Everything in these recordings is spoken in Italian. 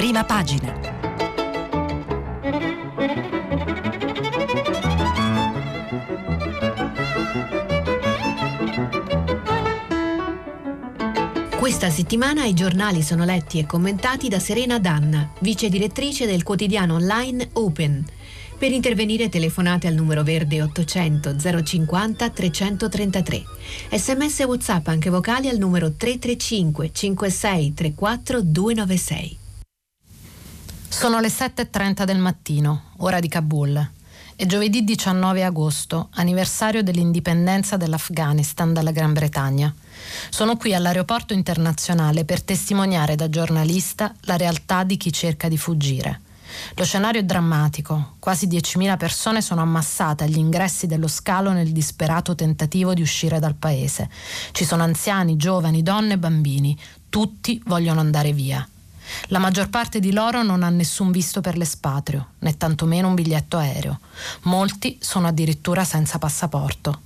prima pagina. Questa settimana i giornali sono letti e commentati da Serena Danna, vice direttrice del quotidiano online Open. Per intervenire telefonate al numero verde 800 050 333. Sms e WhatsApp anche vocali al numero 335 56 34 296. Sono le 7.30 del mattino, ora di Kabul. È giovedì 19 agosto, anniversario dell'indipendenza dell'Afghanistan dalla Gran Bretagna. Sono qui all'aeroporto internazionale per testimoniare da giornalista la realtà di chi cerca di fuggire. Lo scenario è drammatico. Quasi 10.000 persone sono ammassate agli ingressi dello scalo nel disperato tentativo di uscire dal paese. Ci sono anziani, giovani, donne e bambini. Tutti vogliono andare via. La maggior parte di loro non ha nessun visto per l'espatrio, né tantomeno un biglietto aereo. Molti sono addirittura senza passaporto.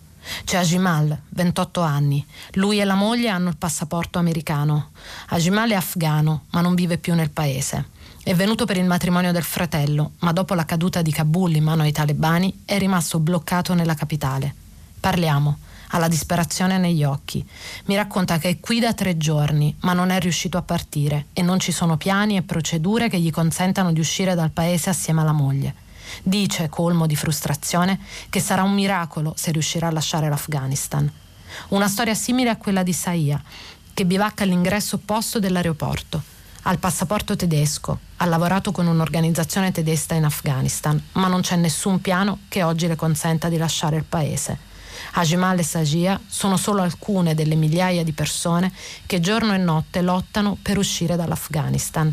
C'è Ajimal, 28 anni. Lui e la moglie hanno il passaporto americano. Ajimal è afgano, ma non vive più nel paese. È venuto per il matrimonio del fratello, ma dopo la caduta di Kabul in mano ai talebani è rimasto bloccato nella capitale. Parliamo ha la disperazione negli occhi. Mi racconta che è qui da tre giorni, ma non è riuscito a partire e non ci sono piani e procedure che gli consentano di uscire dal paese assieme alla moglie. Dice, colmo di frustrazione, che sarà un miracolo se riuscirà a lasciare l'Afghanistan. Una storia simile a quella di Saia, che bivacca all'ingresso opposto dell'aeroporto. Ha il passaporto tedesco, ha lavorato con un'organizzazione tedesca in Afghanistan, ma non c'è nessun piano che oggi le consenta di lasciare il paese. Ajimal e Sajia sono solo alcune delle migliaia di persone che giorno e notte lottano per uscire dall'Afghanistan.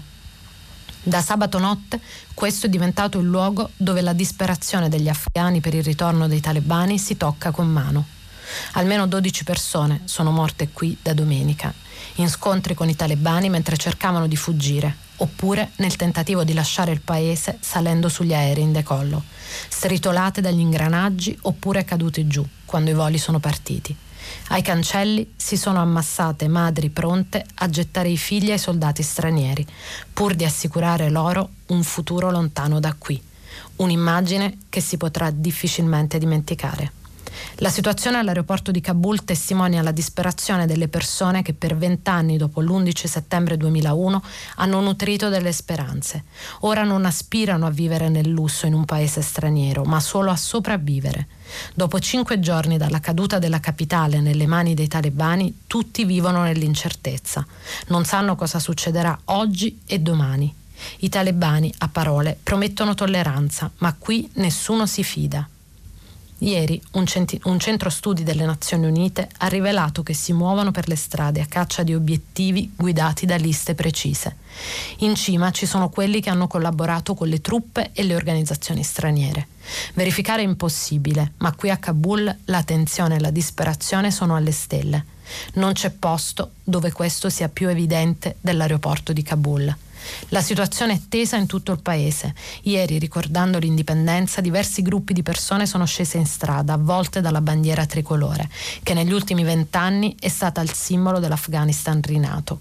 Da sabato notte questo è diventato il luogo dove la disperazione degli afghani per il ritorno dei talebani si tocca con mano. Almeno 12 persone sono morte qui da domenica, in scontri con i talebani mentre cercavano di fuggire, oppure nel tentativo di lasciare il paese salendo sugli aerei in decollo, stritolate dagli ingranaggi oppure cadute giù quando i voli sono partiti. Ai cancelli si sono ammassate madri pronte a gettare i figli ai soldati stranieri, pur di assicurare loro un futuro lontano da qui. Un'immagine che si potrà difficilmente dimenticare. La situazione all'aeroporto di Kabul testimonia la disperazione delle persone che per vent'anni dopo l'11 settembre 2001 hanno nutrito delle speranze. Ora non aspirano a vivere nel lusso in un paese straniero, ma solo a sopravvivere. Dopo cinque giorni dalla caduta della capitale nelle mani dei talebani, tutti vivono nell'incertezza. Non sanno cosa succederà oggi e domani. I talebani, a parole, promettono tolleranza, ma qui nessuno si fida. Ieri un, centi- un, centro studi delle Nazioni Unite ha rivelato che si muovono per le strade a caccia di obiettivi guidati da liste precise. In cima ci sono quelli che hanno collaborato con le truppe e le organizzazioni straniere. Verificare è impossibile, ma qui a Kabul la tensione e la disperazione sono alle stelle. Non c'è posto dove questo sia più evidente dell'aeroporto di Kabul. La situazione è tesa in tutto il paese. Ieri, ricordando l'indipendenza, diversi gruppi di persone sono scese in strada, avvolte dalla bandiera tricolore, che negli ultimi vent'anni è stata il simbolo dell'Afghanistan rinato.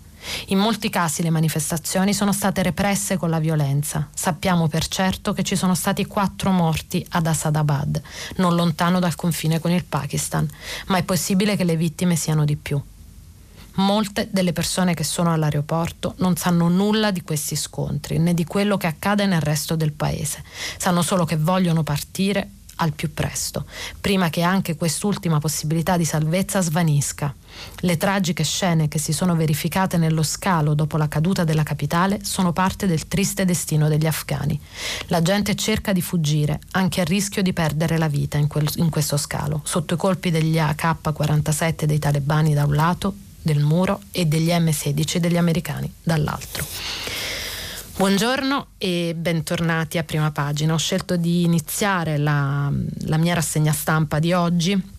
In molti casi le manifestazioni sono state represse con la violenza. Sappiamo per certo che ci sono stati quattro morti ad Asadabad, non lontano dal confine con il Pakistan, ma è possibile che le vittime siano di più. Molte delle persone che sono all'aeroporto non sanno nulla di questi scontri né di quello che accade nel resto del paese. Sanno solo che vogliono partire al più presto, prima che anche quest'ultima possibilità di salvezza svanisca. Le tragiche scene che si sono verificate nello scalo dopo la caduta della capitale sono parte del triste destino degli afghani. La gente cerca di fuggire, anche a rischio di perdere la vita in, quel, in questo scalo, sotto i colpi degli AK-47 dei talebani da un lato del muro e degli M16 degli americani dall'altro. Buongiorno e bentornati a prima pagina. Ho scelto di iniziare la, la mia rassegna stampa di oggi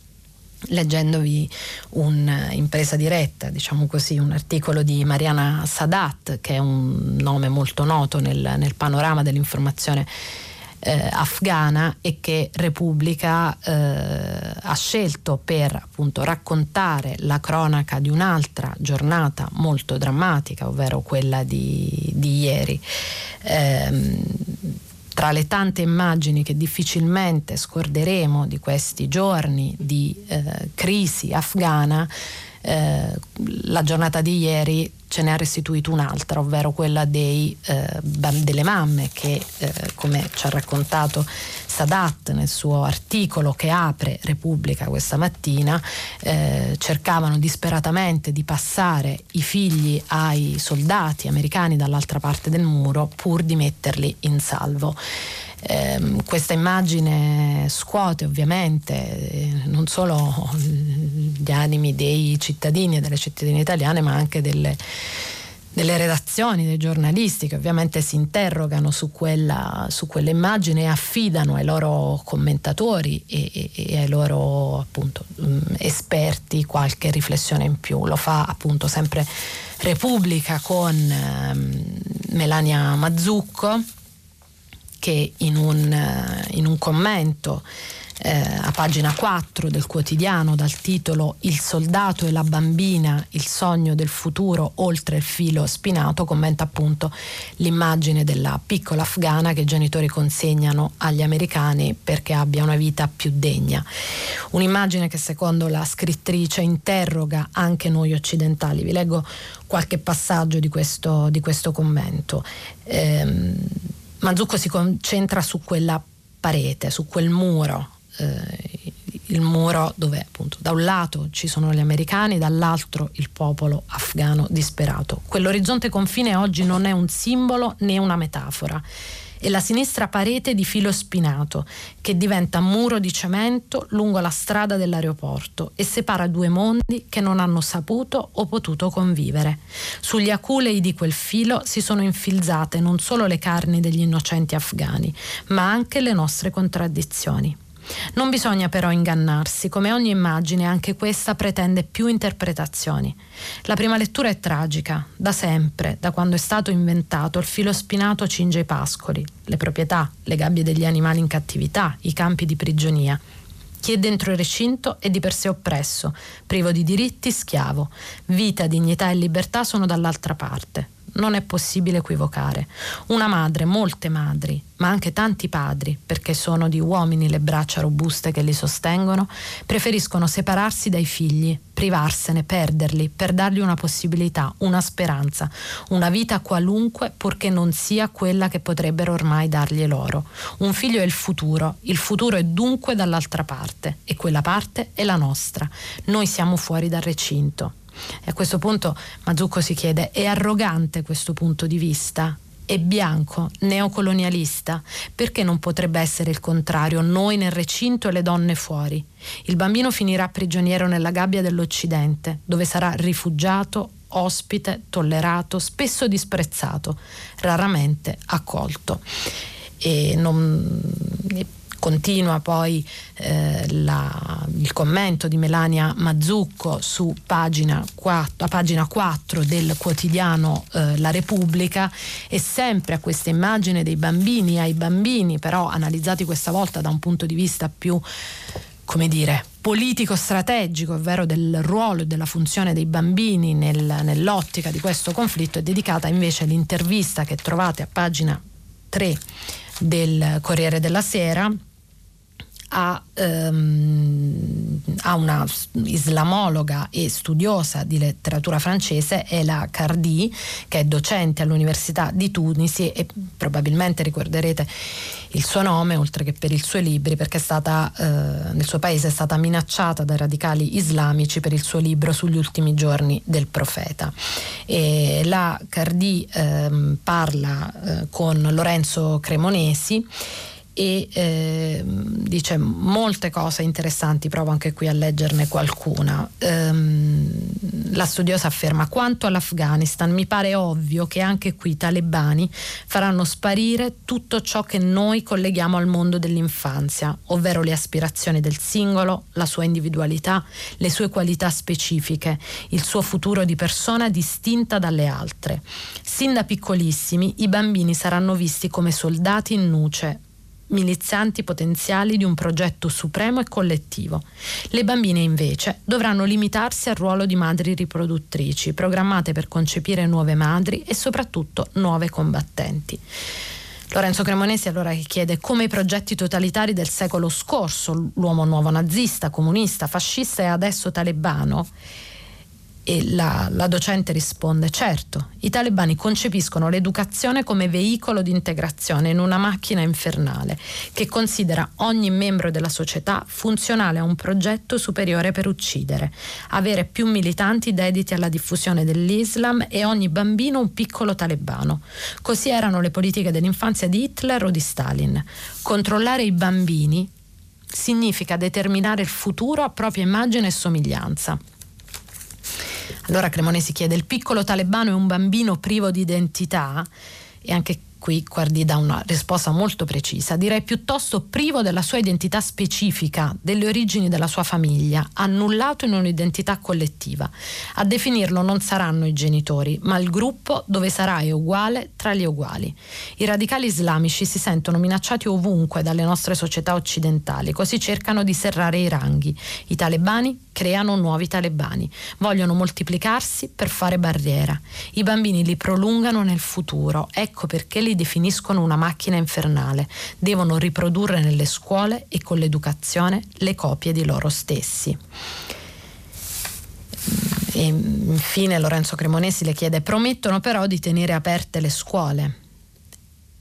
leggendovi un'impresa diretta, diciamo così, un articolo di Mariana Sadat, che è un nome molto noto nel, nel panorama dell'informazione eh, afghana e che Repubblica eh, ha scelto per appunto raccontare la cronaca di un'altra giornata molto drammatica, ovvero quella di, di ieri. Eh, tra le tante immagini che difficilmente scorderemo di questi giorni di eh, crisi afghana, eh, la giornata di ieri ce ne ha restituito un'altra, ovvero quella dei, eh, delle mamme che, eh, come ci ha raccontato Sadat nel suo articolo che apre Repubblica questa mattina, eh, cercavano disperatamente di passare i figli ai soldati americani dall'altra parte del muro pur di metterli in salvo. Eh, questa immagine scuote ovviamente eh, non solo gli animi dei cittadini e delle cittadine italiane ma anche delle, delle redazioni, dei giornalisti che ovviamente si interrogano su quella, su quell'immagine e affidano ai loro commentatori e, e, e ai loro appunto, mh, esperti qualche riflessione in più. Lo fa appunto sempre Repubblica con ehm, Melania Mazzucco che in un, eh, in un commento eh, a pagina 4 del quotidiano dal titolo Il soldato e la bambina, il sogno del futuro oltre il filo spinato, commenta appunto l'immagine della piccola afghana che i genitori consegnano agli americani perché abbia una vita più degna. Un'immagine che secondo la scrittrice interroga anche noi occidentali. Vi leggo qualche passaggio di questo, di questo commento. Eh, Manzucco si concentra su quella parete, su quel muro, eh, il muro dove appunto da un lato ci sono gli americani, dall'altro il popolo afghano disperato. Quell'orizzonte confine oggi non è un simbolo né una metafora e la sinistra parete di filo spinato che diventa muro di cemento lungo la strada dell'aeroporto e separa due mondi che non hanno saputo o potuto convivere. Sugli aculei di quel filo si sono infilzate non solo le carni degli innocenti afghani, ma anche le nostre contraddizioni. Non bisogna però ingannarsi, come ogni immagine anche questa pretende più interpretazioni. La prima lettura è tragica, da sempre, da quando è stato inventato, il filo spinato cinge i pascoli, le proprietà, le gabbie degli animali in cattività, i campi di prigionia. Chi è dentro il recinto è di per sé oppresso, privo di diritti, schiavo. Vita, dignità e libertà sono dall'altra parte non è possibile equivocare. Una madre, molte madri, ma anche tanti padri, perché sono di uomini le braccia robuste che li sostengono, preferiscono separarsi dai figli, privarsene, perderli, per dargli una possibilità, una speranza, una vita qualunque purché non sia quella che potrebbero ormai dargli loro. Un figlio è il futuro, il futuro è dunque dall'altra parte e quella parte è la nostra. Noi siamo fuori dal recinto. E a questo punto Mazzucco si chiede, è arrogante questo punto di vista? È bianco, neocolonialista? Perché non potrebbe essere il contrario, noi nel recinto e le donne fuori? Il bambino finirà prigioniero nella gabbia dell'Occidente, dove sarà rifugiato, ospite, tollerato, spesso disprezzato, raramente accolto. E non, Continua poi eh, la, il commento di Melania Mazzucco su pagina 4, pagina 4 del quotidiano eh, La Repubblica e sempre a questa immagine dei bambini ai bambini, però analizzati questa volta da un punto di vista più come dire, politico strategico, ovvero del ruolo e della funzione dei bambini nel, nell'ottica di questo conflitto, è dedicata invece all'intervista che trovate a pagina 3 del Corriere della Sera a, um, a, una islamologa e studiosa di letteratura francese, Ela Cardi, che è docente all'Università di Tunisi e probabilmente ricorderete il suo nome, oltre che per i suoi libri, perché stata, eh, nel suo paese è stata minacciata dai radicali islamici per il suo libro sugli ultimi giorni del profeta. E la Cardi eh, parla eh, con Lorenzo Cremonesi e eh, dice molte cose interessanti, provo anche qui a leggerne qualcuna. Ehm, la studiosa afferma quanto all'Afghanistan mi pare ovvio che anche qui i talebani faranno sparire tutto ciò che noi colleghiamo al mondo dell'infanzia, ovvero le aspirazioni del singolo, la sua individualità, le sue qualità specifiche, il suo futuro di persona distinta dalle altre. Sin da piccolissimi i bambini saranno visti come soldati in nuce milizianti potenziali di un progetto supremo e collettivo. Le bambine invece dovranno limitarsi al ruolo di madri riproduttrici, programmate per concepire nuove madri e soprattutto nuove combattenti. Lorenzo Cremonesi allora chiede come i progetti totalitari del secolo scorso, l'uomo nuovo nazista, comunista, fascista e adesso talebano, e la, la, docente risponde, certo, i talebani concepiscono l'educazione come veicolo di integrazione in una macchina infernale che considera ogni membro della società funzionale a un progetto superiore per uccidere, avere più militanti dediti alla diffusione dell'Islam e ogni bambino un piccolo talebano. Così erano le politiche dell'infanzia di Hitler o di Stalin. Controllare i bambini significa determinare il futuro a propria immagine e somiglianza. Allora Cremonesi chiede, il piccolo talebano è un bambino privo di identità? E anche qui Guardi dà una risposta molto precisa, direi piuttosto privo della sua identità specifica, delle origini della sua famiglia, annullato in un'identità collettiva. A definirlo non saranno i genitori, ma il gruppo dove sarà uguale tra gli uguali. I radicali islamici si sentono minacciati ovunque dalle nostre società occidentali, così cercano di serrare i ranghi. I talebani creano nuovi talebani, vogliono moltiplicarsi per fare barriera. I bambini li prolungano nel futuro, ecco perché li definiscono una macchina infernale, devono riprodurre nelle scuole e con l'educazione le copie di loro stessi. E infine Lorenzo Cremonesi le chiede, promettono però di tenere aperte le scuole.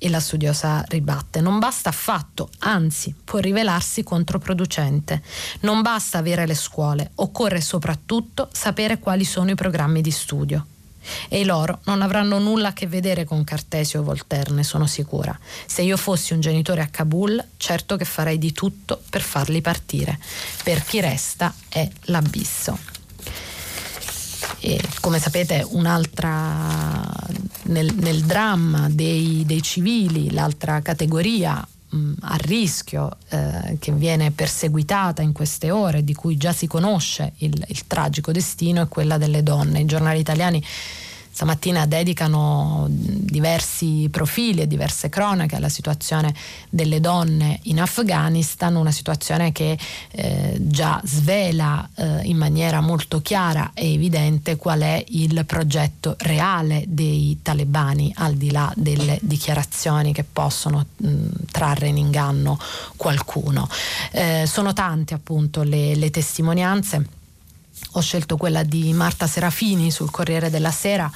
E la studiosa ribatte, non basta affatto, anzi può rivelarsi controproducente. Non basta avere le scuole, occorre soprattutto sapere quali sono i programmi di studio. E loro non avranno nulla a che vedere con Cartesio o Voltaire, ne sono sicura. Se io fossi un genitore a Kabul, certo che farei di tutto per farli partire. Per chi resta è l'abisso. E come sapete, un'altra nel, nel dramma dei, dei, civili, l'altra categoria mh, a rischio eh, che viene perseguitata in queste ore, di cui già si conosce il, il tragico destino, è quella delle donne. I giornali italiani Stamattina dedicano diversi profili e diverse cronache alla situazione delle donne in Afghanistan, una situazione che eh, già svela eh, in maniera molto chiara e evidente qual è il progetto reale dei talebani, al di là delle dichiarazioni che possono mh, trarre in inganno qualcuno. Eh, sono tante appunto le, le testimonianze ho scelto quella di Marta Serafini sul Corriere della Sera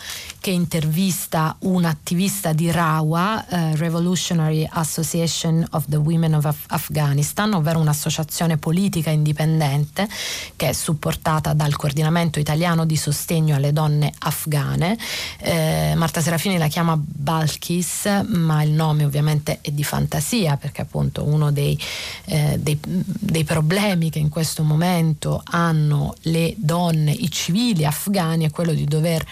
che intervista un attivista di RAWA, eh, Revolutionary Association of the Women of Af- Afghanistan, ovvero un'associazione politica indipendente che è supportata dal coordinamento italiano di sostegno alle donne afghane. Eh, Marta Serafini la chiama Balkis, ma il nome ovviamente è di fantasia perché appunto uno dei, eh, dei, dei problemi che in questo momento hanno le donne, i civili afghani, è quello di dover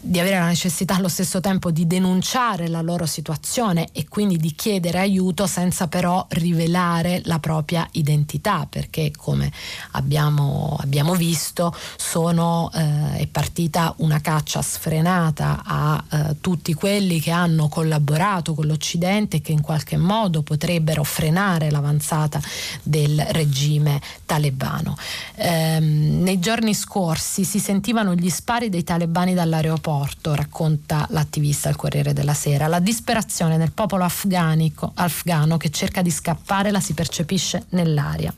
di avere la necessità allo stesso tempo di denunciare la loro situazione e quindi di chiedere aiuto senza però rivelare la propria identità perché come abbiamo, abbiamo visto sono, eh, è partita una caccia sfrenata a eh, tutti quelli che hanno collaborato con l'Occidente e che in qualche modo potrebbero frenare l'avanzata del regime talebano. Eh, nei giorni scorsi si sentivano gli spari dei talebani dall'aeroporto, racconta l'attivista al Corriere della Sera. La disperazione del popolo afganico, afgano che cerca di scappare la si percepisce nell'aria.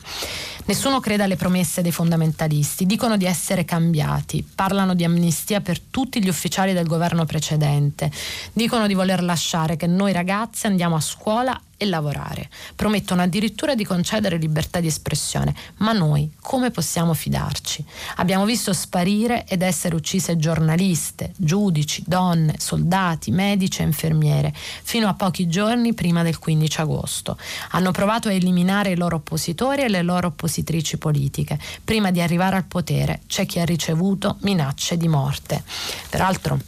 Nessuno crede alle promesse dei fondamentalisti, dicono di essere cambiati, parlano di amnistia per tutti gli ufficiali del governo precedente, dicono di voler lasciare che noi ragazzi andiamo a scuola e lavorare. Promettono addirittura di concedere libertà di espressione, ma noi come possiamo fidarci? Abbiamo visto sparire ed essere uccise giornaliste, giudici, donne, soldati, medici e infermiere, fino a pochi giorni prima del 15 agosto. Hanno provato a eliminare i loro oppositori e le loro oppositrici politiche. Prima di arrivare al potere c'è chi ha ricevuto minacce di morte. Peraltro,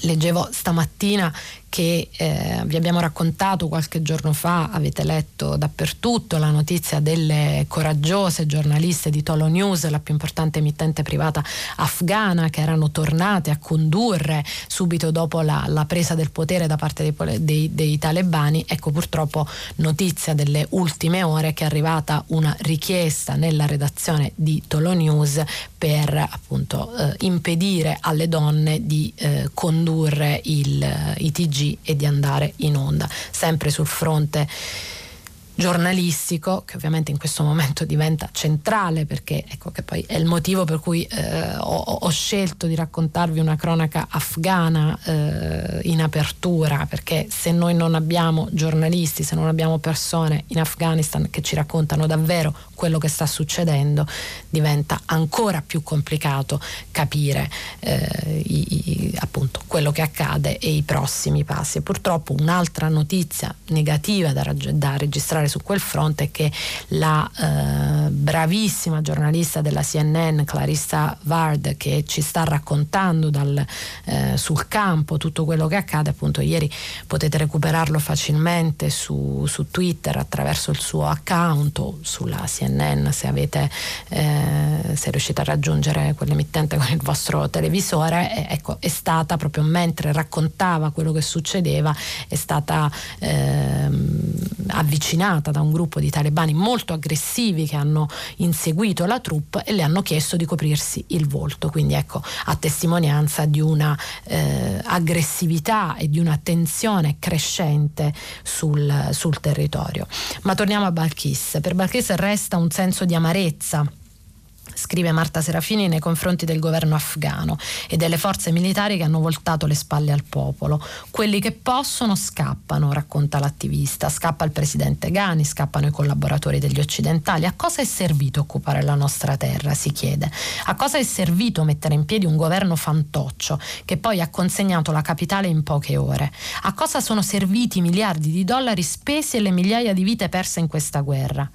leggevo stamattina che eh, vi abbiamo raccontato qualche giorno fa, avete letto dappertutto la notizia delle coraggiose giornaliste di Tolo News, la più importante emittente privata afghana, che erano tornate a condurre subito dopo la, la presa del potere da parte dei, dei, dei talebani. Ecco purtroppo notizia delle ultime ore che è arrivata una richiesta nella redazione di Tolo News per appunto eh, impedire alle donne di eh, condurre il, i TG e di andare in onda, sempre sul fronte giornalistico che ovviamente in questo momento diventa centrale perché ecco che poi è il motivo per cui eh, ho, ho, scelto di raccontarvi una cronaca afghana eh, in apertura perché se noi non abbiamo giornalisti se non abbiamo persone in Afghanistan che ci raccontano davvero quello che sta succedendo diventa ancora più complicato capire eh, i, i, appunto quello che accade e i prossimi passi. Purtroppo un'altra notizia negativa da, da registrare su quel fronte è che la eh, bravissima giornalista della CNN, Clarissa Vard, che ci sta raccontando dal, eh, sul campo tutto quello che accade, appunto ieri potete recuperarlo facilmente su, su Twitter attraverso il suo account o sulla CNN se, avete, eh, se riuscite a raggiungere quell'emittente con il vostro televisore, ecco, è stata proprio mentre raccontava quello che succedeva, è stata ehm, avvicinata da un gruppo di talebani molto aggressivi che hanno inseguito la troupe e le hanno chiesto di coprirsi il volto. Quindi ecco, a testimonianza di una eh, aggressività e di una tensione crescente sul, sul territorio. Ma torniamo a Balkis. Per Balkis resta un senso di amarezza scrive Marta Serafini nei confronti del governo afghano e delle forze militari che hanno voltato le spalle al popolo. Quelli che possono scappano, racconta l'attivista, scappa il presidente Ghani, scappano i collaboratori degli occidentali. A cosa è servito occupare la nostra terra? si chiede. A cosa è servito mettere in piedi un governo fantoccio che poi ha consegnato la capitale in poche ore? A cosa sono serviti i miliardi di dollari spesi e le migliaia di vite perse in questa guerra?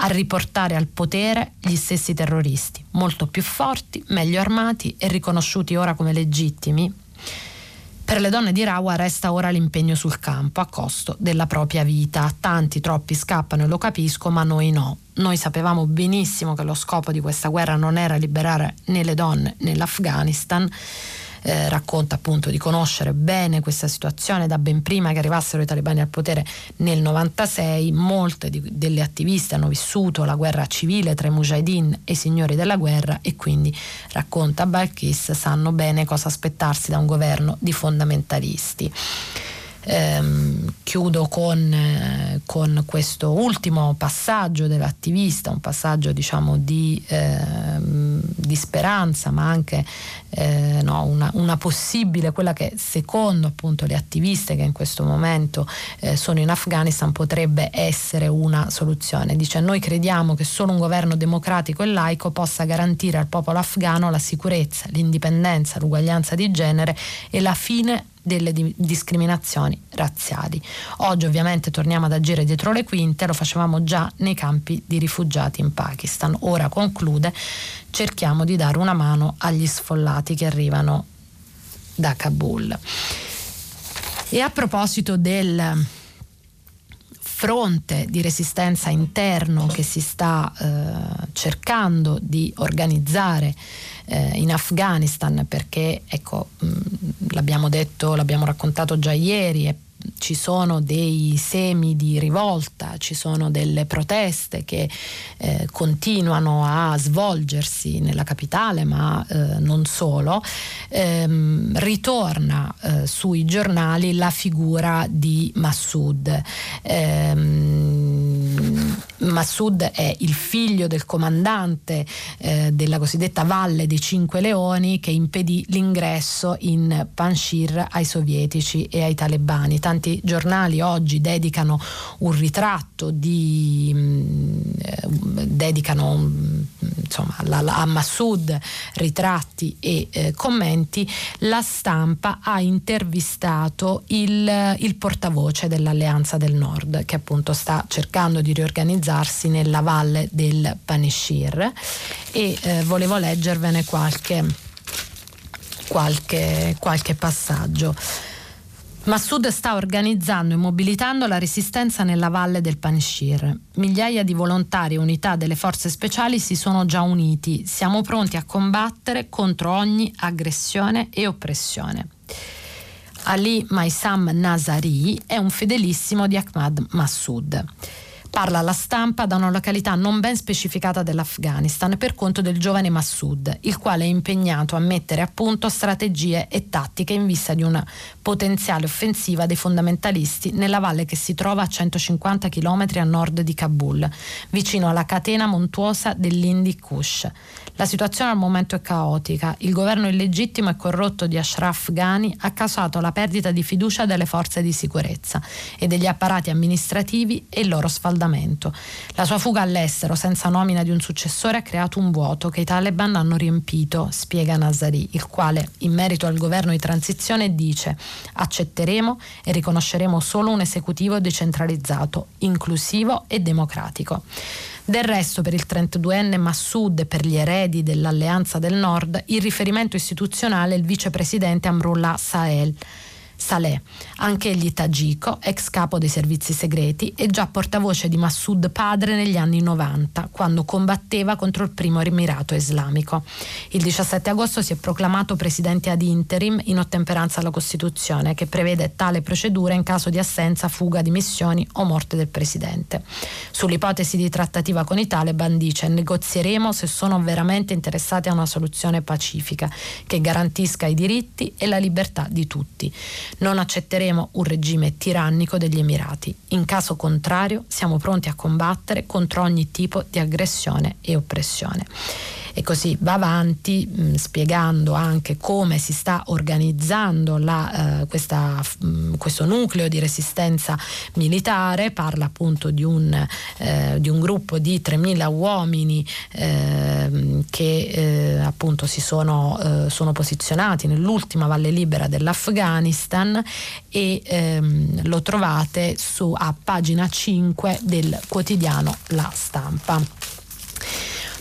A riportare al potere gli stessi terroristi, molto più forti, meglio armati e riconosciuti ora come legittimi. Per le donne di Rawa resta ora l'impegno sul campo a costo della propria vita. Tanti, troppi scappano e lo capisco, ma noi no. Noi sapevamo benissimo che lo scopo di questa guerra non era liberare né le donne né l'Afghanistan eh, racconta appunto di conoscere bene questa situazione da ben prima che arrivassero i talebani al potere nel 96. Molte di, delle attiviste hanno vissuto la guerra civile tra i mujahideen e i signori della guerra e quindi racconta Balkis sanno bene cosa aspettarsi da un governo di fondamentalisti. Ehm, chiudo con, eh, con, questo ultimo passaggio dell'attivista, un passaggio diciamo di, ehm, di speranza, ma anche eh, no, una, una, possibile, quella che secondo appunto le attiviste che in questo momento eh, sono in Afghanistan potrebbe essere una soluzione. Dice noi crediamo che solo un governo democratico e laico possa garantire al popolo afghano la sicurezza, l'indipendenza, l'uguaglianza di genere e la fine delle di- discriminazioni razziali. Oggi ovviamente torniamo ad agire dietro le quinte, lo facevamo già nei campi di rifugiati in Pakistan. Ora conclude, cerchiamo di dare una mano agli sfollati che arrivano da Kabul. E a proposito del fronte di resistenza interno che si sta eh, cercando di organizzare eh, in Afghanistan perché ecco mh, l'abbiamo detto, l'abbiamo raccontato già ieri e ci sono dei semi di rivolta, ci sono delle proteste che eh, continuano a svolgersi nella capitale, ma eh, non solo, ehm, ritorna eh, sui giornali la figura di Massoud. Ehm, Massoud è il figlio del comandante eh, della cosiddetta Valle dei Cinque Leoni che impedì l'ingresso in Panshir ai sovietici e ai talebani. Tanti giornali oggi dedicano un ritratto di, mh, mm, eh, dedicano mm, insomma, la, la, a Massoud ritratti e eh, commenti. La stampa ha intervistato il, il portavoce dell'Alleanza del Nord che appunto sta cercando di riorganizzare rifugiarsi nella valle del Panishir e eh, volevo leggervene qualche, qualche, qualche passaggio. Massoud sta organizzando e mobilitando la resistenza nella valle del Panjshir. Migliaia di volontari e unità delle forze speciali si sono già uniti. Siamo pronti a combattere contro ogni aggressione e oppressione. Ali Maisam Nazari è un fedelissimo di Ahmad Massoud. Parla alla stampa da una località non ben specificata dell'Afghanistan per conto del giovane Massoud, il quale è impegnato a mettere a punto strategie e tattiche in vista di una potenziale offensiva dei fondamentalisti nella valle che si trova a 150 km a nord di Kabul, vicino alla catena montuosa dell'Indi Kush. La situazione al momento è caotica. Il governo illegittimo e corrotto di Ashraf Ghani ha causato la perdita di fiducia delle forze di sicurezza e degli apparati amministrativi e il loro sfaldamento. La sua fuga all'estero senza nomina di un successore ha creato un vuoto che i Taliban hanno riempito, spiega Nazari, il quale in merito al governo di transizione dice accetteremo e riconosceremo solo un esecutivo decentralizzato, inclusivo e democratico. Del resto, per il 32enne Massoud e per gli eredi dell'Alleanza del Nord, il riferimento istituzionale è il vicepresidente Amrullah Sahel Saleh, anche egli tagiko, ex capo dei servizi segreti e già portavoce di Massoud padre negli anni 90, quando combatteva contro il primo Emirato islamico. Il 17 agosto si è proclamato presidente ad interim in ottemperanza alla Costituzione, che prevede tale procedura in caso di assenza, fuga di missioni o morte del presidente. Sull'ipotesi di trattativa con i Taliban dice negozieremo se sono veramente interessati a una soluzione pacifica che garantisca i diritti e la libertà di tutti. Non accetteremo un regime tirannico degli Emirati. In caso contrario siamo pronti a combattere contro ogni tipo di aggressione e oppressione e così va avanti mh, spiegando anche come si sta organizzando la, eh, questa, mh, questo nucleo di resistenza militare, parla appunto di un, eh, di un gruppo di 3.000 uomini eh, che appunto si sono, eh, sono, posizionati nell'ultima valle libera dell'Afghanistan e ehm, lo trovate su, a pagina 5 del quotidiano La Stampa.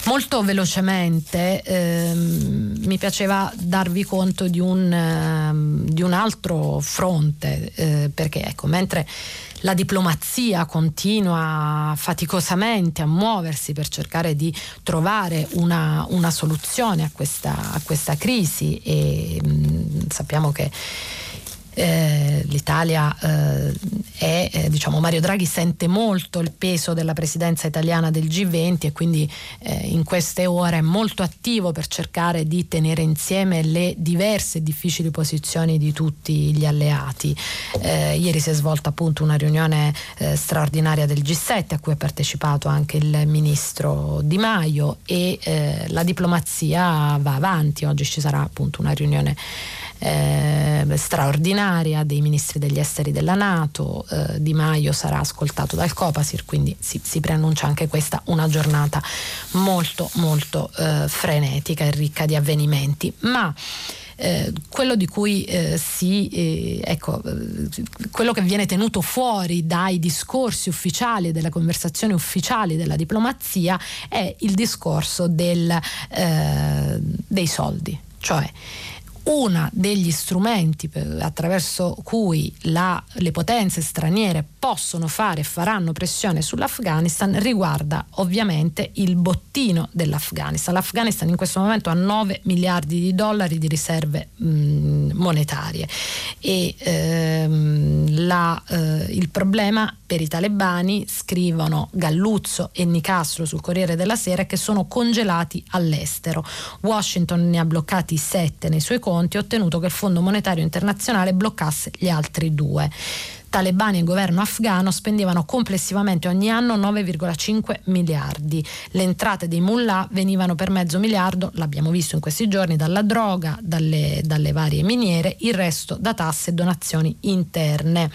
Molto velocemente ehm, mi piaceva darvi conto di un, ehm, di un altro fronte, eh, perché ecco, mentre la diplomazia continua faticosamente a muoversi per cercare di trovare una, una soluzione a questa, a questa, crisi e mh, mm, sappiamo che eh, l'Italia eh, è, eh, diciamo, Mario Draghi sente molto il peso della presidenza italiana del G20 e quindi eh, in queste ore è molto attivo per cercare di tenere insieme le diverse e difficili posizioni di tutti gli alleati. Ieri si è svolta appunto una riunione straordinaria del G7 a cui ha partecipato anche il ministro Di Maio e la diplomazia va avanti. Oggi ci sarà appunto una riunione eh, straordinaria dei ministri degli esteri della Nato, eh, Di Maio sarà ascoltato dal Copasir, quindi si, si, preannuncia anche questa una giornata molto molto eh, frenetica e ricca di avvenimenti. Ma eh, quello di cui eh, si eh, ecco, eh, quello che viene tenuto fuori dai discorsi ufficiali delle conversazioni ufficiali della diplomazia è il discorso del, eh, dei soldi cioè uno degli strumenti attraverso cui la, le potenze straniere possono fare e faranno pressione sull'Afghanistan riguarda ovviamente il bottino dell'Afghanistan. L'Afghanistan in questo momento ha 9 miliardi di dollari di riserve mh, monetarie e ehm, la, eh, il problema per i talebani, scrivono Galluzzo e Nicastro sul Corriere della Sera, che sono congelati all'estero. Washington ne ha bloccati sette nei suoi conti e ha ottenuto che il Fondo Monetario Internazionale bloccasse gli altri due talebani e il governo afghano spendevano complessivamente ogni anno 9,5 miliardi. Le entrate dei mullah venivano per mezzo miliardo, l'abbiamo visto in questi giorni, dalla droga, dalle, dalle varie miniere, il resto da tasse e donazioni interne.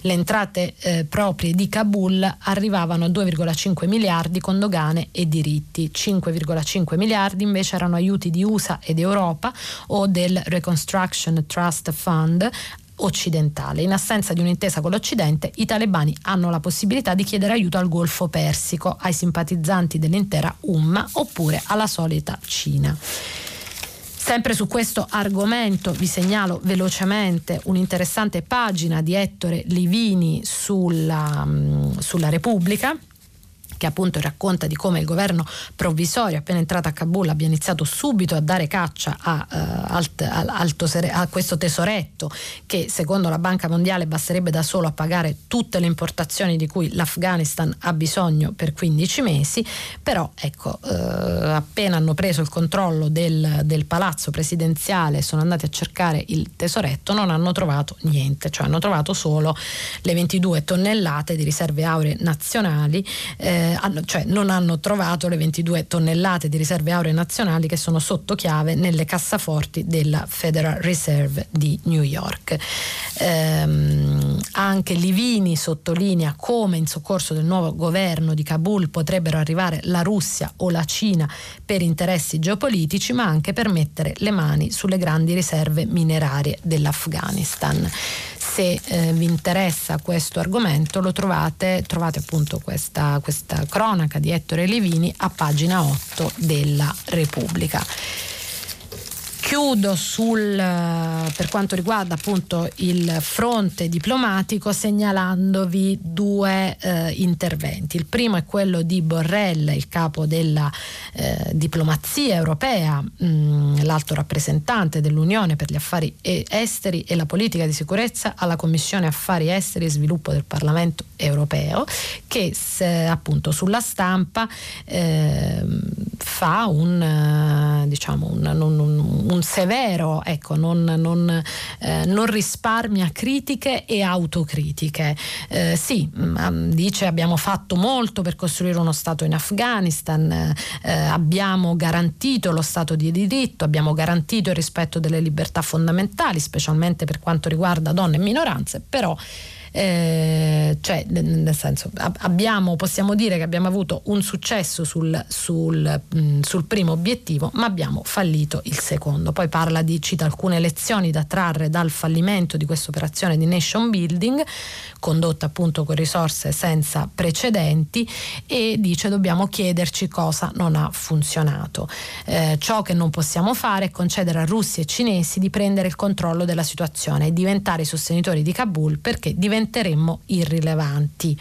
Le entrate eh, proprie di Kabul arrivavano a 2,5 miliardi con dogane e diritti, 5,5 miliardi invece erano aiuti di USA ed Europa o del Reconstruction Trust Fund occidentale. In assenza di un'intesa con l'Occidente, i talebani hanno la possibilità di chiedere aiuto al Golfo Persico, ai simpatizzanti dell'intera Umma oppure alla solita Cina. Sempre su questo argomento vi segnalo velocemente un'interessante pagina di Ettore Livini sulla, mm, sulla Repubblica che appunto racconta di come il governo provvisorio appena entrato a Kabul abbia iniziato subito a dare caccia a, uh, al, al, a, questo tesoretto che secondo la Banca Mondiale basterebbe da solo a pagare tutte le importazioni di cui l'Afghanistan ha bisogno per 15 mesi, però ecco, uh, appena hanno preso il controllo del, del palazzo presidenziale sono andati a cercare il tesoretto, non hanno trovato niente, cioè hanno trovato solo le 22 tonnellate di riserve auree nazionali. Eh, hanno, cioè non hanno trovato le 22 tonnellate di riserve auree nazionali che sono sotto chiave nelle cassaforti della Federal Reserve di New York. Ehm, anche Livini sottolinea come in soccorso del nuovo governo di Kabul potrebbero arrivare la Russia o la Cina per interessi geopolitici, ma anche per mettere le mani sulle grandi riserve minerarie dell'Afghanistan se eh, vi interessa questo argomento lo trovate, trovate appunto questa, questa cronaca di Ettore Levini a pagina 8 della Repubblica. Chiudo sul, per quanto riguarda appunto il fronte diplomatico segnalandovi due eh, interventi. Il primo è quello di Borrell, il capo della eh, diplomazia europea, mh, mm, l'alto rappresentante dell'Unione per gli affari esteri e la politica di sicurezza alla Commissione Affari Esteri e Sviluppo del Parlamento europeo, che se, appunto sulla stampa eh, fa un, eh, diciamo un, un, un severo, ecco, non, non, eh, non, risparmia critiche e autocritiche. Eh, sì, mm, dice abbiamo fatto molto per costruire uno Stato in Afghanistan, eh, abbiamo garantito lo Stato di diritto, abbiamo garantito il rispetto delle libertà fondamentali, specialmente per quanto riguarda donne e minoranze, però eh, cioè nel senso abbiamo, possiamo dire che abbiamo avuto un successo sul, sul, mh, mm, sul, primo obiettivo ma abbiamo fallito il secondo. Poi parla di cita alcune lezioni da trarre dal fallimento di questa operazione di nation building condotta appunto con risorse senza precedenti e dice dobbiamo chiederci cosa non ha funzionato eh, ciò che non possiamo fare è concedere a russi e cinesi di prendere il controllo della situazione e diventare i sostenitori di Kabul perché diventare diventeremmo irrilevanti.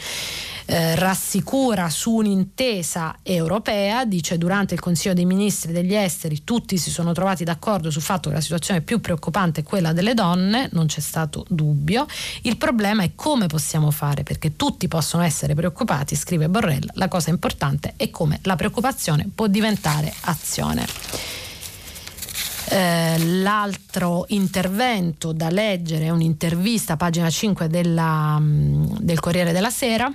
Eh, rassicura su un'intesa europea, dice durante il Consiglio dei Ministri degli Esteri tutti si sono trovati d'accordo sul fatto che la situazione più preoccupante è quella delle donne, non c'è stato dubbio, il problema è come possiamo fare perché tutti possono essere preoccupati, scrive Borrell, la cosa importante è come la preoccupazione può diventare azione. Eh, l'altro intervento da leggere è un'intervista, pagina 5 della, mm, del Corriere della Sera,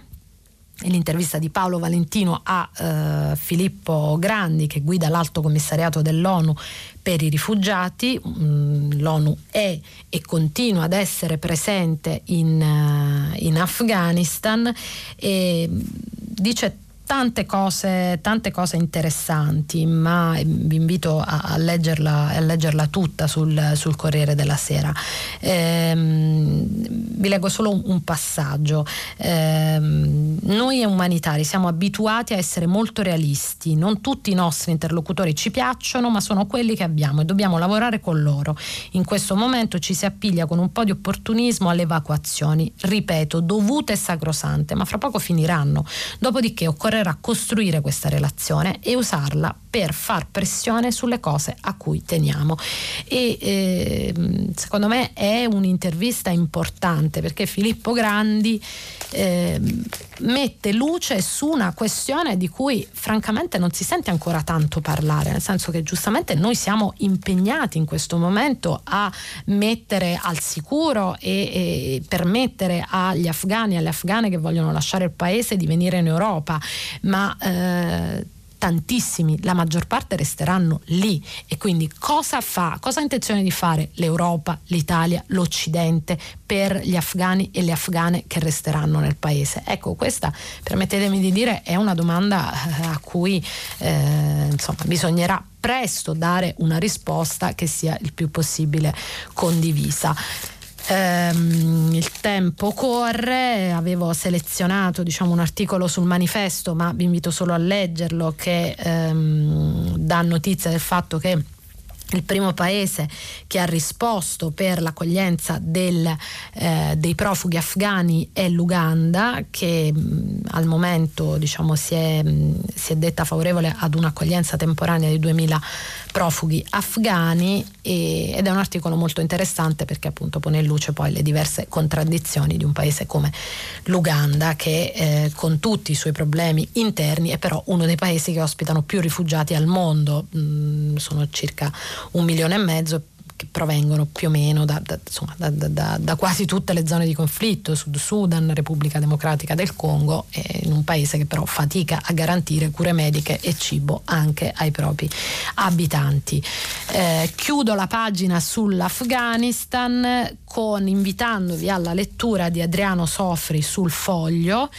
l'intervista di Paolo Valentino a eh, Filippo Grandi che guida l'Alto Commissariato dell'ONU per i rifugiati. Mm, L'ONU è e continua ad essere presente in, uh, in Afghanistan e dice tante cose, tante cose interessanti, ma vi invito a, a, leggerla, a leggerla, tutta sul, sul, Corriere della Sera. Ehm, vi leggo solo un, un passaggio. Ehm, noi umanitari siamo abituati a essere molto realisti, non tutti i nostri interlocutori ci piacciono, ma sono quelli che abbiamo e dobbiamo lavorare con loro. In questo momento ci si appiglia con un po' di opportunismo alle evacuazioni, ripeto, dovute e sacrosante, ma fra poco finiranno. Dopodiché occorre occorrerà costruire questa relazione e usarla per far pressione sulle cose a cui teniamo. E eh, secondo me è un'intervista importante perché Filippo Grandi eh, mette luce su una questione di cui francamente non si sente ancora tanto parlare, nel senso che giustamente noi siamo impegnati in questo momento a mettere al sicuro e, e permettere agli afghani e alle afghane che vogliono lasciare il paese di venire in Europa, ma eh, tantissimi, la maggior parte resteranno lì e quindi cosa fa, cosa ha intenzione di fare l'Europa, l'Italia, l'Occidente per gli afghani e le afghane che resteranno nel paese? Ecco, questa permettetemi di dire è una domanda eh, a cui eh, insomma, bisognerà presto dare una risposta che sia il più possibile condivisa. Ehm, il tempo corre, avevo selezionato diciamo, un articolo sul manifesto, ma vi invito solo a leggerlo che ehm, dà notizia del fatto che il primo paese che ha risposto per l'accoglienza del, eh, dei profughi afghani è l'Uganda che mh, al momento diciamo, si, è, mh, si, è, detta favorevole ad un'accoglienza temporanea di 2000 profughi afghani e, ed è un articolo molto interessante perché appunto pone in luce poi le diverse contraddizioni di un paese come l'Uganda che eh, con tutti i suoi problemi interni è però uno dei paesi che ospitano più rifugiati al mondo, mh, sono circa un milione e mezzo che provengono più o meno da, da, insomma, da, da, quasi tutte le zone di conflitto, Sud Sudan, Repubblica Democratica del Congo, in un paese che però fatica a garantire cure mediche e cibo anche ai propri abitanti. Eh, chiudo la pagina sull'Afghanistan con, invitandovi alla lettura di Adriano Sofri sul foglio.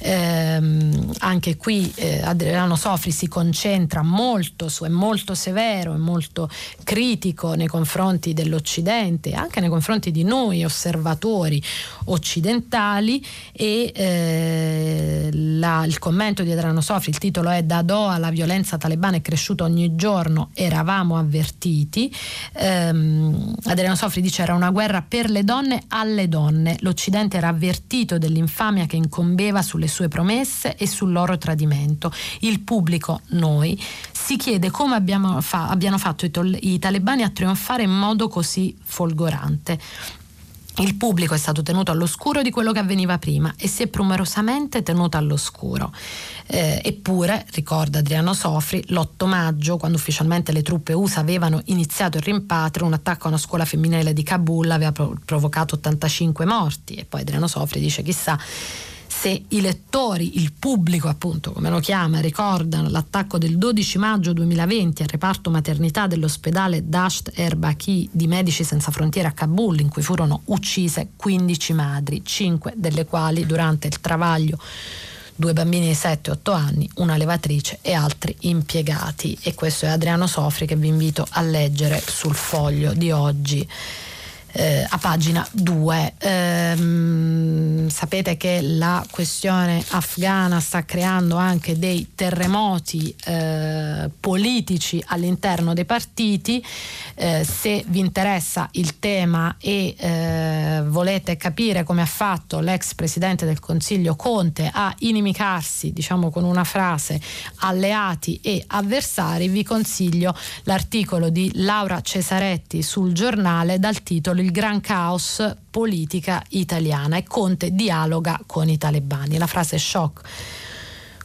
Ehm, anche qui eh, Adriano Sofri si concentra molto su, è molto severo, è molto critico nei confronti dell'Occidente, anche nei confronti di noi osservatori occidentali e eh, la, il commento di Adriano Sofri, il titolo è Da Doha la violenza talebana è cresciuta ogni giorno, eravamo avvertiti. Ehm, Adriano Sofri dice era una guerra per le donne alle donne, l'Occidente era avvertito dell'infamia che incombeva sulle sue promesse e sul loro tradimento. Il pubblico, noi, si chiede come fa- abbiano fatto i, tol- i talebani a trionfare in modo così folgorante. Il pubblico è stato tenuto all'oscuro di quello che avveniva prima e si è prumorosamente tenuto all'oscuro. Eh, eppure, ricorda Adriano Sofri, l'8 maggio, quando ufficialmente le truppe USA avevano iniziato il rimpatrio, un attacco a una scuola femminile di Kabul aveva provocato 85 morti. E poi Adriano Sofri dice: chissà se i lettori, il pubblico appunto come lo chiama, ricordano l'attacco del 12 maggio 2020 al reparto maternità dell'ospedale Dasht Erbaki di Medici Senza Frontiere a Kabul in cui furono uccise 15 madri, 5 delle quali durante il travaglio due bambini di 7-8 anni, una levatrice e altri impiegati. E questo è Adriano Sofri che vi invito a leggere sul foglio di oggi eh, a pagina 2. Ehm, sapete che la questione afghana sta creando anche dei terremoti eh, politici all'interno dei partiti. Eh, se vi interessa il tema e eh, volete capire come ha fatto l'ex presidente del Consiglio Conte a inimicarsi, diciamo con una frase, alleati e avversari, vi consiglio l'articolo di Laura Cesaretti sul giornale dal titolo il gran caos politica italiana e Conte dialoga con i talebani. La frase shock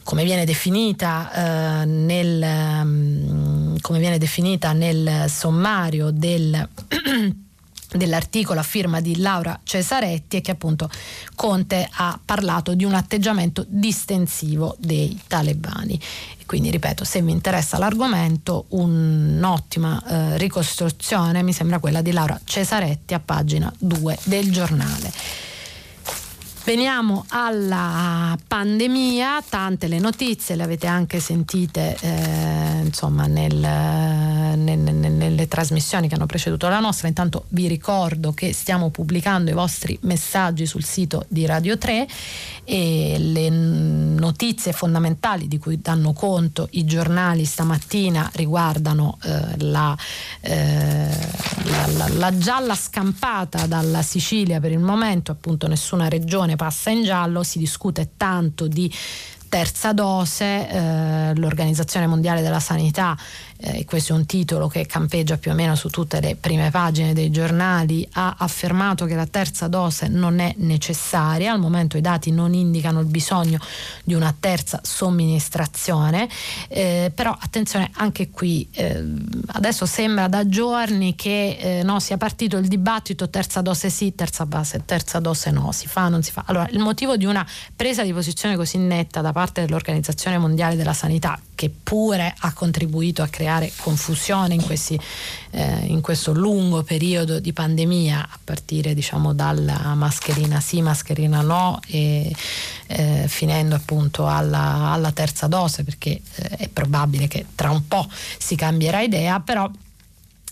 come viene definita, eh, nel, um, come viene definita nel sommario del dell'articolo a firma di Laura Cesaretti e che appunto Conte ha parlato di un atteggiamento distensivo dei talebani. Quindi ripeto, se vi interessa l'argomento, un'ottima eh, ricostruzione mi sembra quella di Laura Cesaretti a pagina 2 del giornale. Veniamo alla pandemia, tante le notizie, le avete anche sentite eh, insomma nel, nel, nelle trasmissioni che hanno preceduto la nostra. Intanto vi ricordo che stiamo pubblicando i vostri messaggi sul sito di Radio 3 e le notizie fondamentali di cui danno conto i giornali stamattina riguardano eh, la, eh, la, la, la gialla scampata dalla Sicilia per il momento, appunto nessuna regione passa in giallo, si discute tanto di terza dose, eh, l'Organizzazione Mondiale della Sanità eh, questo è un titolo che campeggia più o meno su tutte le prime pagine dei giornali, ha affermato che la terza dose non è necessaria, al momento i dati non indicano il bisogno di una terza somministrazione, eh, però attenzione anche qui, eh, adesso sembra da giorni che eh, no, sia partito il dibattito terza dose sì, terza base, terza dose no, si fa, non si fa. Allora, il motivo di una presa di posizione così netta da parte dell'Organizzazione Mondiale della Sanità, che pure ha contribuito a creare confusione in, questi, eh, in questo lungo periodo di pandemia, a partire diciamo dalla mascherina sì, mascherina no, e eh, finendo appunto alla, alla, terza dose, perché eh, è probabile che tra un po' si cambierà idea, però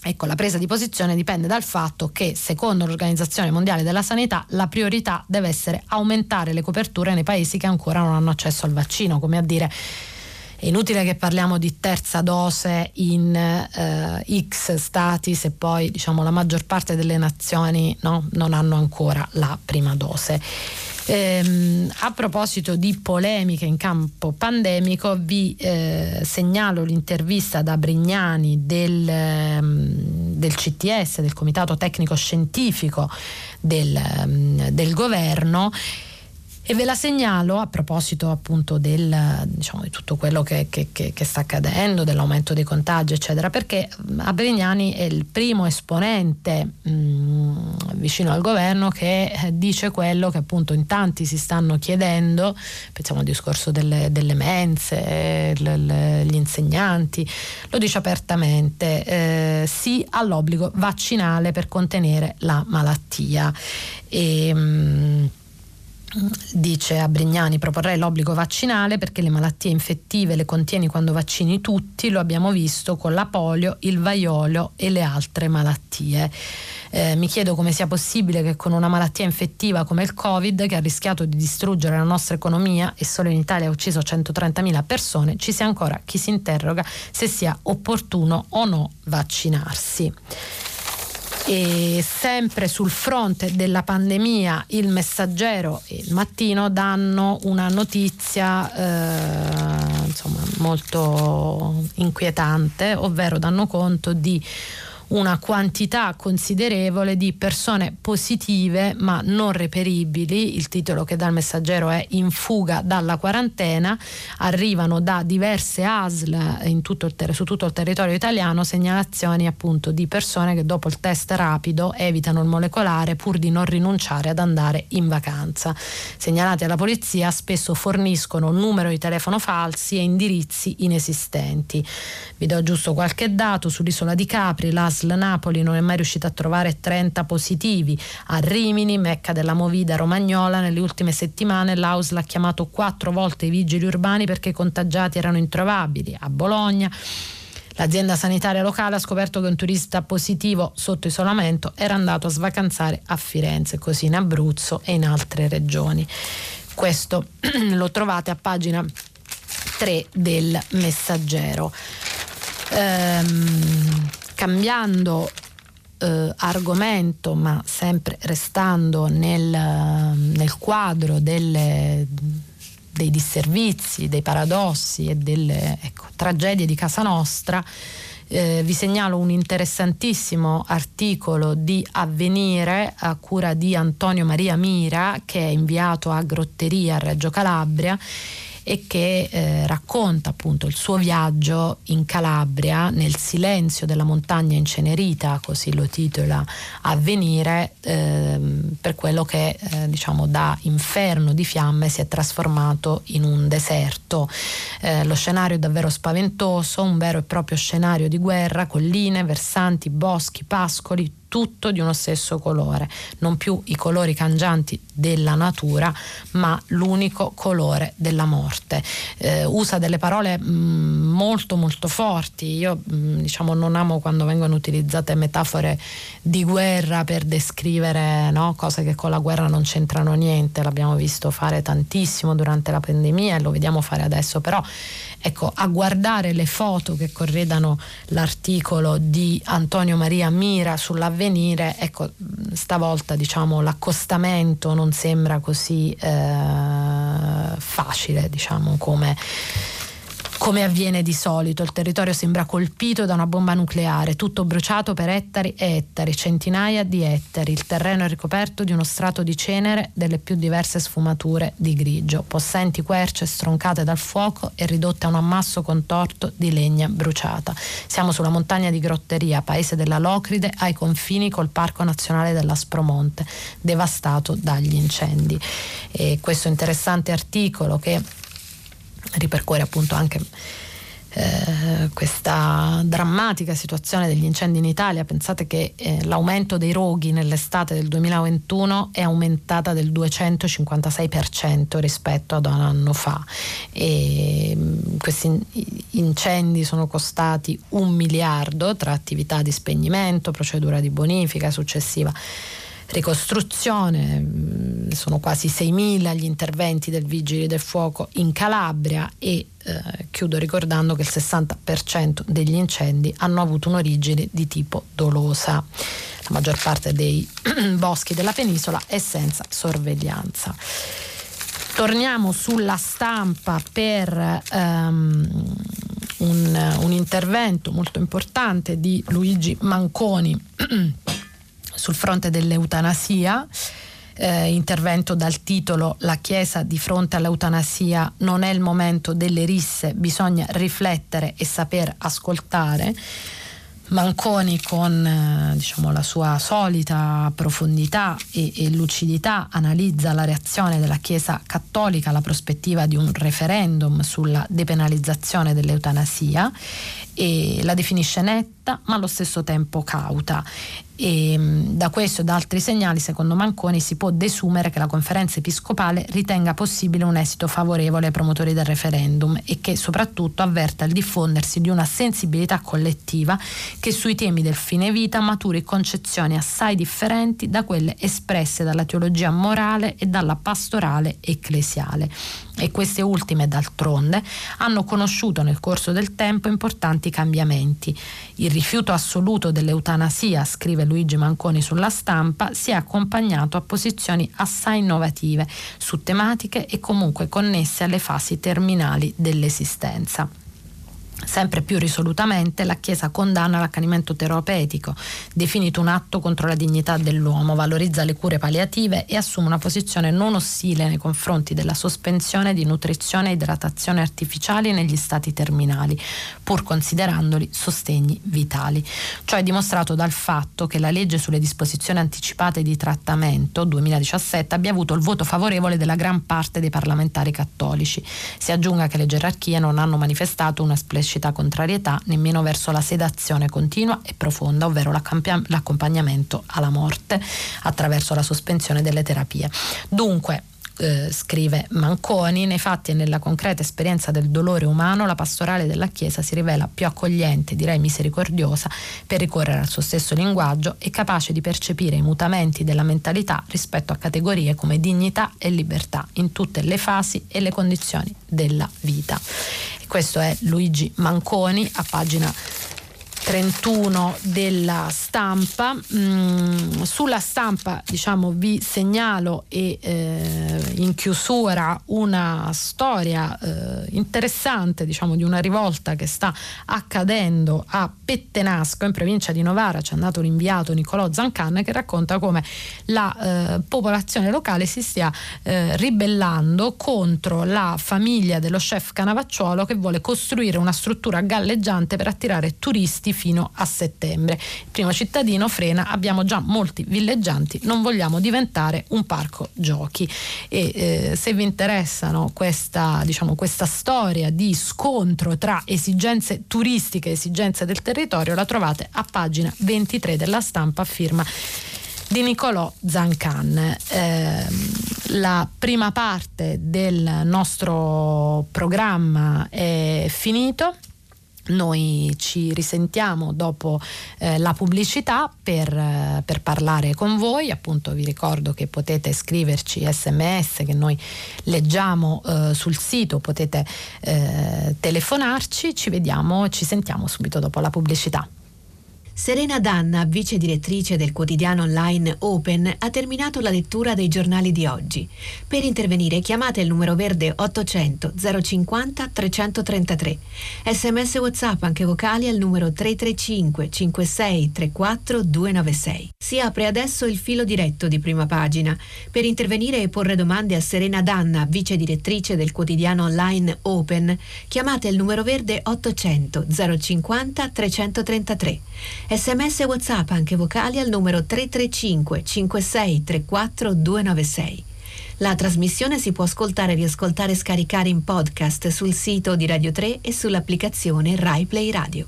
Ecco, la presa di posizione dipende dal fatto che, secondo l'Organizzazione Mondiale della Sanità, la priorità deve essere aumentare le coperture nei paesi che ancora non hanno accesso al vaccino, come a dire È inutile che parliamo di terza dose in eh, X stati se poi diciamo, la maggior parte delle nazioni no, non hanno ancora la prima dose. Ehm, a proposito di polemiche in campo pandemico, vi eh, segnalo l'intervista da Brignani del, ehm, del, CTS, del Comitato Tecnico Scientifico del, ehm, del Governo e ve la segnalo a proposito appunto del, diciamo, di tutto quello che, che, che, che, sta accadendo, dell'aumento dei contagi, eccetera, perché Abrignani è il primo esponente mh, vicino al governo che dice quello che appunto in tanti si stanno chiedendo, pensiamo al discorso delle, delle mense, le, le, gli insegnanti, lo dice apertamente, eh, sì all'obbligo vaccinale per contenere la malattia. E, mh, dice a Brignani proporrei l'obbligo vaccinale perché le malattie infettive le contieni quando vaccini tutti, lo abbiamo visto con la polio, il vaiolo e le altre malattie. Eh, mi chiedo come sia possibile che con una malattia infettiva come il Covid, che ha rischiato di distruggere la nostra economia e solo in Italia ha ucciso 130.000 persone, ci sia ancora chi si interroga se sia opportuno o no vaccinarsi. E sempre sul fronte della pandemia il messaggero e il mattino danno una notizia eh, insomma, molto inquietante, ovvero danno conto di una quantità considerevole di persone positive ma non reperibili. Il titolo che dà il messaggero è In fuga dalla quarantena. Arrivano da diverse ASL tutto ter- su tutto il territorio italiano segnalazioni appunto di persone che dopo il test rapido evitano il molecolare pur di non rinunciare ad andare in vacanza. Segnalati alla polizia spesso forniscono numero di telefono falsi e indirizzi inesistenti. Vi do giusto qualche dato sull'isola di Capri, l'ASL ASL Napoli non è mai riuscita a trovare 30 positivi. A Rimini, mecca della Movida romagnola, nelle ultime settimane l'AUSL ha chiamato quattro volte i vigili urbani perché i contagiati erano introvabili. A Bologna L'azienda sanitaria locale ha scoperto che un turista positivo sotto isolamento era andato a svacanzare a Firenze, così in Abruzzo e in altre regioni. Questo lo trovate a pagina 3 del Messaggero. Ehm, cambiando eh, argomento, ma sempre restando nel, nel quadro delle, dei disservizi, dei paradossi e delle ecco, tragedie di casa nostra, eh, vi segnalo un interessantissimo articolo di Avvenire a cura di Antonio Maria Mira che è inviato a Grotteria a Reggio Calabria e che eh, racconta appunto il suo viaggio in Calabria nel silenzio della montagna incenerita, così lo titola Avvenire, eh, per quello che eh, diciamo da inferno di fiamme si è trasformato in un deserto. Eh, lo scenario è davvero spaventoso, un vero e proprio scenario di guerra, colline, versanti, boschi, pascoli, tutto di uno stesso colore, non più i colori cangianti della natura, ma l'unico colore della morte. Eh, usa delle parole mh, mm, molto molto forti. Io mh, mm, diciamo non amo quando vengono utilizzate metafore di guerra per descrivere no, cose che con la guerra non c'entrano niente. L'abbiamo visto fare tantissimo durante la pandemia e lo vediamo fare adesso, però ecco, a guardare le foto che corredano l'articolo di Antonio Maria Mira sull'avvenire, ecco, stavolta diciamo, l'accostamento non sembra così eh, facile, diciamo, come come avviene di solito, il territorio sembra colpito da una bomba nucleare, tutto bruciato per ettari e ettari, centinaia di ettari. Il terreno è ricoperto di uno strato di cenere delle più diverse sfumature di grigio, possenti querce stroncate dal fuoco e ridotte a un ammasso contorto di legna bruciata. Siamo sulla montagna di Grotteria, paese della Locride, ai confini col Parco Nazionale dell'Aspromonte, devastato dagli incendi. E questo interessante articolo che ripercorre appunto anche eh, questa drammatica situazione degli incendi in Italia. Pensate che eh, l'aumento dei roghi nell'estate del 2021 è aumentata del 256% rispetto ad un anno fa e mh, questi incendi sono costati un miliardo tra attività di spegnimento, procedura di bonifica successiva ricostruzione, sono quasi 6.000 gli interventi del Vigili del Fuoco in Calabria e eh, chiudo ricordando che il 60% degli incendi hanno avuto un'origine di tipo dolosa. La maggior parte dei boschi della penisola è senza sorveglianza. Torniamo sulla stampa per um, un, un intervento molto importante di Luigi Manconi sul fronte dell'eutanasia. Eh, intervento dal titolo La Chiesa di fronte all'eutanasia non è il momento delle risse, bisogna riflettere e saper ascoltare. Manconi con eh, diciamo, la sua solita profondità e, e, lucidità analizza la reazione della Chiesa cattolica alla prospettiva di un referendum sulla depenalizzazione dell'eutanasia e la definisce netta ma allo stesso tempo cauta. E da questo e da altri segnali, secondo Manconi, si può desumere che la conferenza episcopale ritenga possibile un esito favorevole ai promotori del referendum e che soprattutto avverta il diffondersi di una sensibilità collettiva che sui temi del fine vita maturi concezioni assai differenti da quelle espresse dalla teologia morale e dalla pastorale ecclesiale. E queste ultime d'altronde hanno conosciuto nel corso del tempo importanti cambiamenti. Il rifiuto assoluto dell'eutanasia, scrive Luigi Manconi sulla stampa, si è accompagnato a posizioni assai innovative su tematiche e comunque connesse alle fasi terminali dell'esistenza. Sempre più risolutamente la Chiesa condanna l'accanimento terapeutico, definito un atto contro la dignità dell'uomo, valorizza le cure palliative e assume una posizione non ostile nei confronti della sospensione di nutrizione e idratazione artificiali negli stati terminali, pur considerandoli sostegni vitali. Ciò è dimostrato dal fatto che la legge sulle disposizioni anticipate di trattamento 2017 abbia avuto il voto favorevole della gran parte dei parlamentari cattolici. Si aggiunga che le gerarchie non hanno manifestato una esplicita esplicita contrarietà nemmeno verso la sedazione continua e profonda, ovvero l'accompagnamento alla morte attraverso la sospensione delle terapie. Dunque, eh, scrive Manconi, nei fatti e nella concreta esperienza del dolore umano la pastorale della Chiesa si rivela più accogliente, direi misericordiosa, per ricorrere al suo stesso linguaggio e capace di percepire i mutamenti della mentalità rispetto a categorie come dignità e libertà in tutte le fasi e le condizioni della vita. Questo è Luigi Manconi a pagina 31 della stampa. Mm, sulla stampa diciamo, vi segnalo e eh, in chiusura una storia eh, interessante diciamo, di una rivolta che sta accadendo a Pettenasco in provincia di Novara. Ci è andato l'inviato Nicolò Zancan che racconta come la eh, popolazione locale si stia eh, ribellando contro la famiglia dello chef Canavacciuolo che vuole costruire una struttura galleggiante per attirare turisti fino a settembre. Il primo cittadino frena, abbiamo già molti villeggianti, non vogliamo diventare un parco giochi. E eh, se vi interessano questa, diciamo, questa storia di scontro tra esigenze turistiche e esigenze del territorio, la trovate a pagina 23 della stampa a firma di Nicolò Zancan. Eh, la prima parte del nostro programma è finito. Noi ci risentiamo dopo eh, la pubblicità per, eh, per, parlare con voi, appunto vi ricordo che potete scriverci sms che noi leggiamo eh, sul sito, potete eh, telefonarci, ci vediamo, ci sentiamo subito dopo la pubblicità. Serena Danna, vice direttrice del quotidiano online Open, ha terminato la lettura dei giornali di oggi. Per intervenire chiamate il numero verde 800 050 333. Sms WhatsApp anche vocali al numero 335 56 34 296. Si apre adesso il filo diretto di prima pagina. Per intervenire e porre domande a Serena Danna, vice direttrice del quotidiano online Open, chiamate il numero verde 800 050 333. Sms e WhatsApp anche vocali al numero 335 5634 296. La trasmissione si può ascoltare, riascoltare e scaricare in podcast sul sito di Radio 3 e sull'applicazione RaiPlay Radio.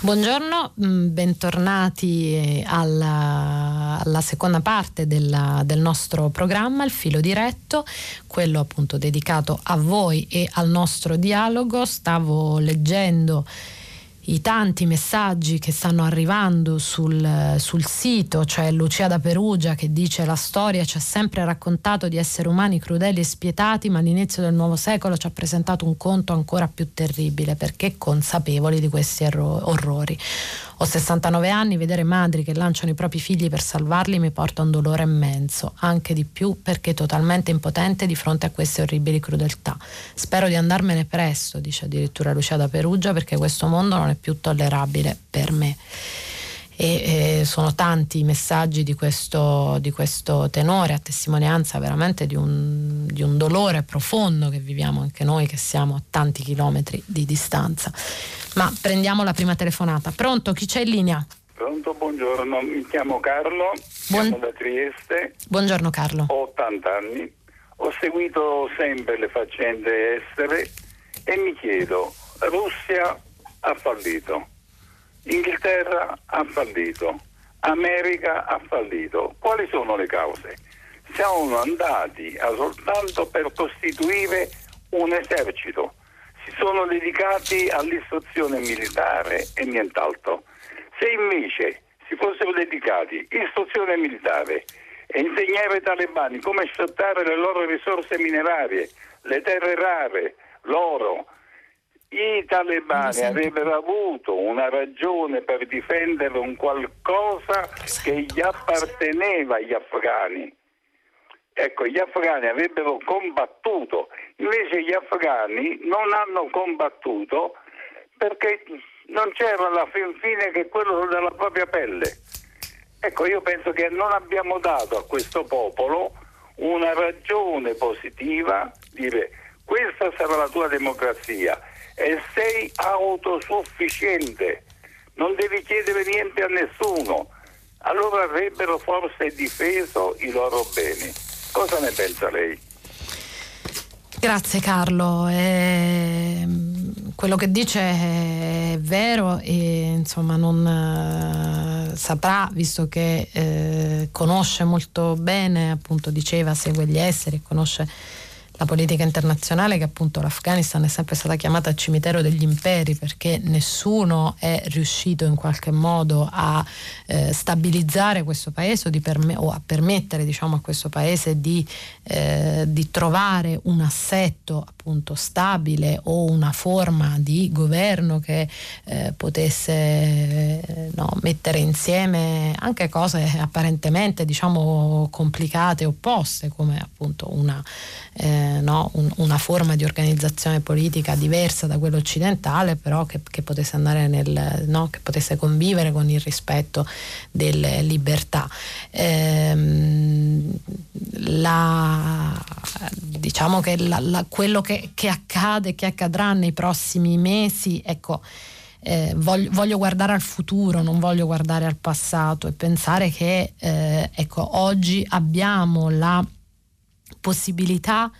Buongiorno, mm, bentornati alla, alla seconda parte della, del nostro programma, il filo diretto, quello appunto dedicato a voi e al nostro dialogo. Stavo leggendo i tanti messaggi che stanno arrivando sul, sul sito, cioè Lucia da Perugia che dice la storia ci ha sempre raccontato di esseri umani crudeli e spietati, ma l'inizio del nuovo secolo ci ha presentato un conto ancora più terribile perché consapevoli di questi erro- orrori. Ho 69 anni, vedere madri che lanciano i propri figli per salvarli mi porta un dolore immenso, anche di più perché totalmente impotente di fronte a queste orribili crudeltà. Spero di andarmene presto, dice addirittura Lucia da Perugia, perché questo mondo non è più tollerabile per me e eh, sono tanti i messaggi di questo, di questo, tenore a testimonianza veramente di un, di un, dolore profondo che viviamo anche noi che siamo a tanti chilometri di distanza. Ma prendiamo la prima telefonata. Pronto? Chi c'è in linea? Pronto, buongiorno, mi chiamo Carlo, Buon... da Trieste. Buongiorno Carlo. Ho 80 anni, ho seguito sempre le faccende estere e mi chiedo, Russia ha fallito Inghilterra ha fallito, America ha fallito. Quali sono le cause? Siamo andati soltanto per costituire un esercito, si sono dedicati all'istruzione militare e nient'altro. Se invece si fossero dedicati all'istruzione militare e insegnare ai talebani come sfruttare le loro risorse minerarie, le terre rare, l'oro, i talebani avrebbero avuto una ragione per difendere un qualcosa che gli apparteneva agli afghani. Ecco, gli afghani avrebbero combattuto, invece gli afghani non hanno combattuto perché non c'era alla fin fine che quello della propria pelle. Ecco, io penso che non abbiamo dato a questo popolo una ragione positiva, dire questa sarà la tua democrazia e sei autosufficiente, non devi chiedere niente a nessuno, allora avrebbero forse difeso i loro beni. Cosa ne pensa lei? Grazie Carlo. Eh, quello che dice è vero e insomma non eh, saprà, visto che eh, conosce molto bene, appunto diceva, segue gli esseri, conosce la politica internazionale che appunto l'Afghanistan è sempre stata chiamata cimitero degli imperi perché nessuno è riuscito in qualche modo a eh, stabilizzare questo paese o, perme- o, a permettere diciamo, a questo paese di, eh, di trovare un assetto appunto stabile o una forma di governo che eh, potesse eh, no, mettere insieme anche cose apparentemente diciamo complicate opposte come appunto una no, un, una forma di organizzazione politica diversa da quella occidentale, però che, che potesse andare nel, no, che potesse convivere con il rispetto delle libertà. Ehm, la, diciamo che la, la, quello che, che accade, che accadrà nei prossimi mesi, ecco, eh, voglio, voglio, guardare al futuro, non voglio guardare al passato e pensare che eh, ecco, oggi abbiamo la possibilità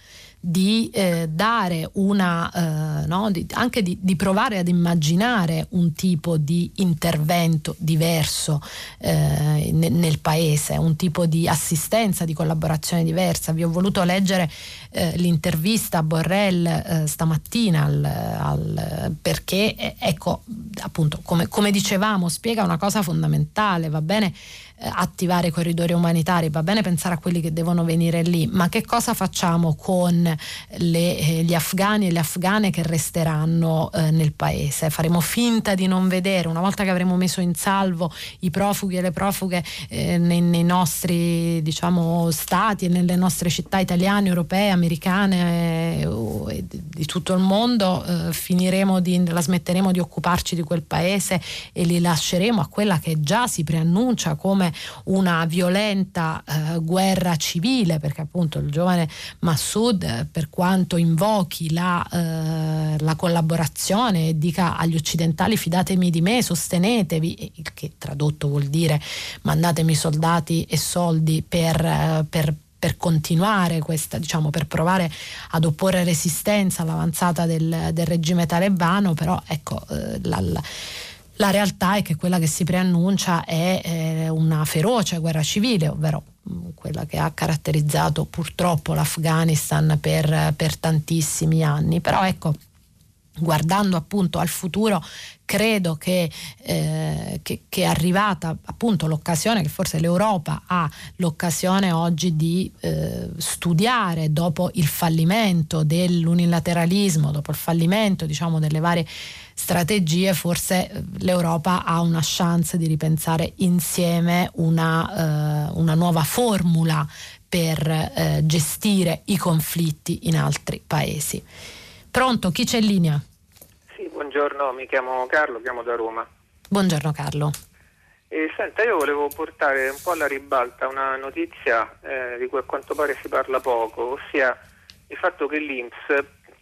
di eh, dare una, eh, no, di, anche di, di, provare ad immaginare un tipo di intervento diverso eh, nel, nel paese, un tipo di assistenza, di collaborazione diversa. Vi ho voluto leggere eh, l'intervista a Borrell eh, stamattina al, al, perché, eh, ecco, appunto, come, come dicevamo, spiega una cosa fondamentale, va bene attivare i corridoi umanitari, va bene pensare a quelli che devono venire lì, ma che cosa facciamo con le, eh, gli afghani e le afghane che resteranno eh, nel paese? Faremo finta di non vedere, una volta che avremo messo in salvo i profughi e le profughe eh, nei, nei, nostri diciamo, stati e nelle nostre città italiane, europee, americane eh, di tutto il mondo, eh, finiremo di, la smetteremo di occuparci di quel paese e li lasceremo a quella che già si preannuncia come una violenta eh, guerra civile, perché appunto il giovane Massoud, eh, per quanto invochi la, eh, la, collaborazione e dica agli occidentali fidatemi di me, sostenetevi, il che tradotto vuol dire mandatemi soldati e soldi per, eh, per per continuare questa, diciamo, per provare ad opporre resistenza all'avanzata del, del regime talebano, però ecco, eh, la, la, la realtà è che quella che si preannuncia è eh, una feroce guerra civile, ovvero mm, quella che ha caratterizzato purtroppo l'Afghanistan per, per tantissimi anni. Però ecco, guardando appunto al futuro credo che, eh, che, che, è arrivata appunto l'occasione, che forse l'Europa ha l'occasione oggi di eh, studiare dopo il fallimento dell'unilateralismo, dopo il fallimento diciamo delle varie strategie, forse eh, l'Europa ha una chance di ripensare insieme una, eh, una nuova formula per eh, gestire i conflitti in altri paesi. Pronto, chi c'è in linea? Buongiorno, mi chiamo Carlo, chiamo da Roma. Buongiorno Carlo. Eh, senta, io volevo portare un po' alla ribalta una notizia eh, di cui a quanto pare si parla poco, ossia il fatto che l'Inps,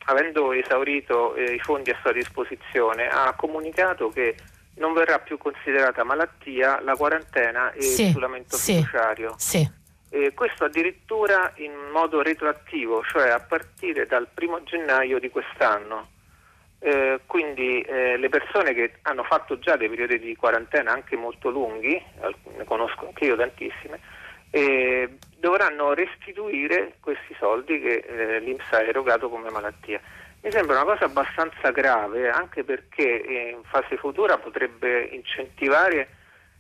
avendo esaurito eh, i fondi a sua disposizione, ha comunicato che non verrà più considerata malattia la quarantena e sì, l'isolamento sì, fiduciario. Sì. Eh, questo addirittura in modo retroattivo, cioè a partire dal primo gennaio di quest'anno. Eh, quindi eh, le persone che hanno fatto già dei periodi di quarantena anche molto lunghi, ne conosco anche io tantissime, eh, dovranno restituire questi soldi che eh, l'Inps ha erogato come malattia. Mi sembra una cosa abbastanza grave anche perché in fase futura potrebbe incentivare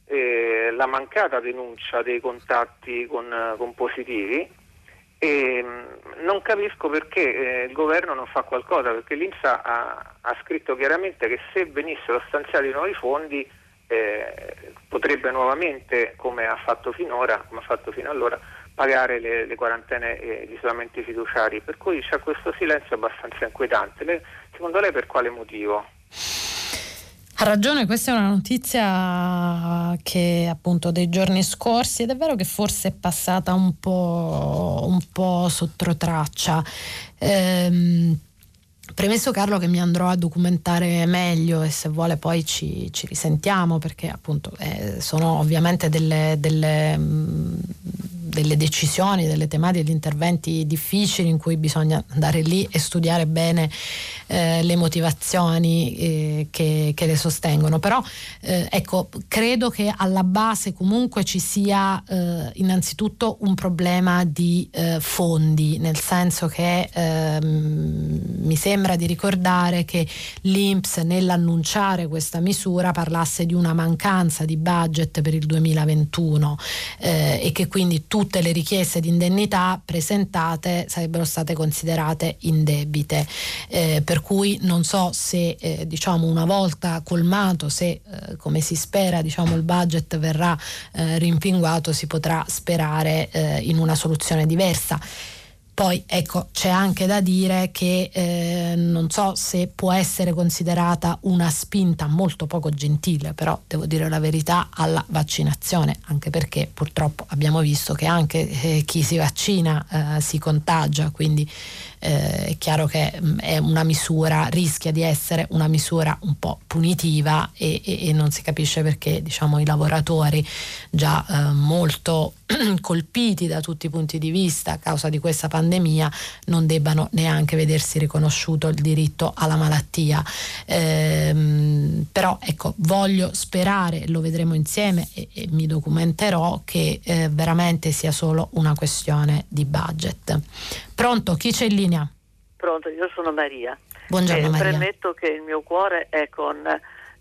eh, la mancata denuncia dei contatti con, con positivi e mm, non capisco perché eh, il governo non fa qualcosa, perché l'Insa ha, ha, scritto chiaramente che se venissero stanziati nuovi fondi eh, potrebbe nuovamente, come ha fatto finora, come ha fatto fino allora, pagare le, le quarantene e gli isolamenti fiduciari. Per cui c'è questo silenzio abbastanza inquietante. Le, secondo lei per quale motivo? Ha ragione, questa è una notizia che appunto dei giorni scorsi ed è vero che forse è passata un po', un po sotto traccia. Ehm, Premesso Carlo che mi andrò a documentare meglio e se vuole poi ci, ci risentiamo perché appunto eh, sono ovviamente delle, delle mh, delle decisioni, delle tematiche, degli interventi difficili in cui bisogna andare lì e studiare bene eh, le motivazioni eh, che, che, le sostengono. Però eh, ecco, credo che alla base comunque ci sia eh, innanzitutto un problema di eh, fondi, nel senso che ehm, mi sembra di ricordare che l'Inps nell'annunciare questa misura parlasse di una mancanza di budget per il 2021 eh, e che quindi tutti tutte le richieste di indennità presentate sarebbero state considerate indebite. Eh, per cui non so se eh, diciamo una volta colmato, se eh, come si spera diciamo, il budget verrà eh, rimpinguato, si potrà sperare eh, in una soluzione diversa. Poi ecco, c'è anche da dire che eh, non so se può essere considerata una spinta molto poco gentile, però devo dire la verità, alla vaccinazione, anche perché purtroppo abbiamo visto che anche eh, chi si vaccina eh, si contagia, quindi eh, è chiaro che mh, mm, è una misura, rischia di essere una misura un po' punitiva e, e, e non si capisce perché diciamo, i lavoratori già eh, molto colpiti da tutti i punti di vista a causa di questa pandemia non debbano neanche vedersi riconosciuto il diritto alla malattia. Ehm, però ecco, voglio sperare, lo vedremo insieme e, e mi documenterò che eh, veramente sia solo una questione di budget. Pronto, chi c'è in linea? Pronto, io sono Maria. Buongiorno eh, Maria. Premetto che il mio cuore è con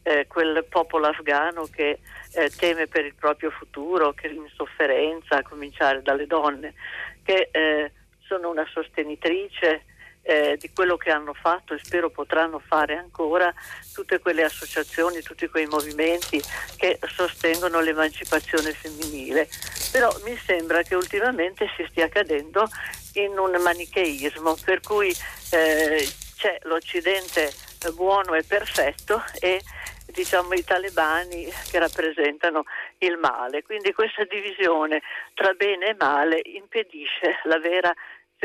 eh, quel popolo afghano che eh, teme per il proprio futuro, che è in sofferenza, a cominciare dalle donne, che eh, sono una sostenitrice eh, di quello che hanno fatto e spero potranno fare ancora tutte quelle associazioni, tutti quei movimenti che sostengono l'emancipazione femminile. Però mi sembra che ultimamente si stia cadendo in un manicheismo per cui eh, c'è l'Occidente buono e perfetto e diciamo i talebani che rappresentano il male. Quindi questa divisione tra bene e male impedisce la vera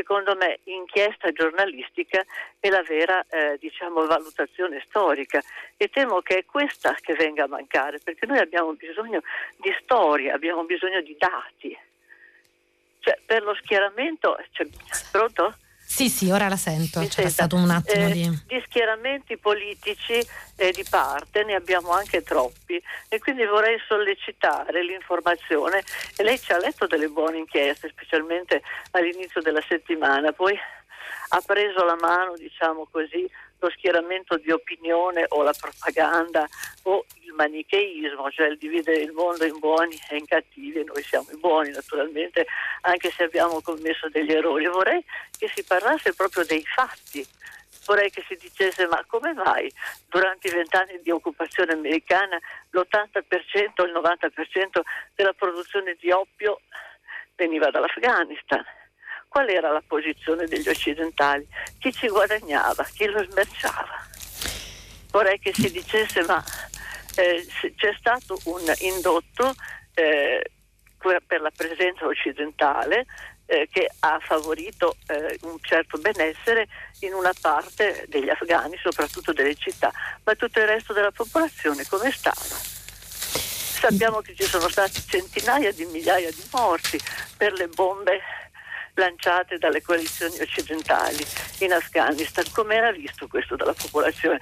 secondo me, inchiesta giornalistica e la vera eh, diciamo, valutazione storica. E temo che è questa che venga a mancare, perché noi abbiamo bisogno di storia, abbiamo bisogno di dati. Cioè, per lo schieramento, cioè, pronto? Sì, sì, ora la sento, c'è stato un attimo eh, di... Di schieramenti politici eh, di parte ne abbiamo anche troppi. E quindi vorrei sollecitare l'informazione. E lei ci ha letto delle buone inchieste, specialmente all'inizio della settimana, poi ha preso la mano, diciamo così, lo schieramento di opinione o la propaganda o il manicheismo, cioè il dividere il mondo in buoni e in cattivi, noi siamo i buoni naturalmente, anche se abbiamo commesso degli errori. Vorrei che si parlasse proprio dei fatti, vorrei che si dicesse ma come mai durante i vent'anni di occupazione americana l'80% o il 90% della produzione di oppio veniva dall'Afghanistan? Qual era la posizione degli occidentali? Chi ci guadagnava? Chi lo smerciava? Vorrei che si dicesse ma eh, c'è stato un indotto eh, per la presenza occidentale eh, che ha favorito eh, un certo benessere in una parte degli afghani, soprattutto delle città, ma tutto il resto della popolazione come stava? Sappiamo che ci sono stati centinaia di migliaia di morti per le bombe lanciate dalle coalizioni occidentali in Afghanistan. Come era visto questo dalla popolazione?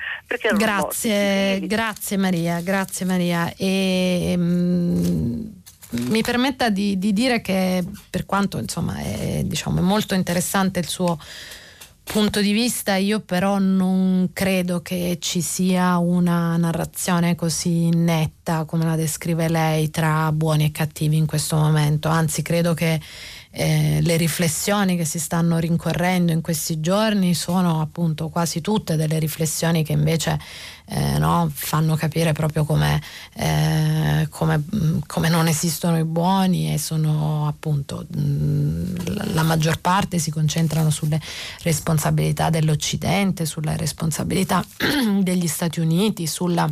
grazie, grazie Maria, grazie Maria. E, um, mi permetta di, di, dire che per quanto insomma è, diciamo, è molto interessante il suo punto di vista, io però non credo che ci sia una narrazione così netta come la descrive lei tra buoni e cattivi in questo momento, anzi credo che eh, le riflessioni che si stanno rincorrendo in questi giorni sono appunto quasi tutte delle riflessioni che invece eh, no, fanno capire proprio come, eh, come, mm, come, non esistono i buoni e sono appunto mh, mm, la maggior parte si concentrano sulle responsabilità dell'Occidente, sulla responsabilità degli Stati Uniti, sulla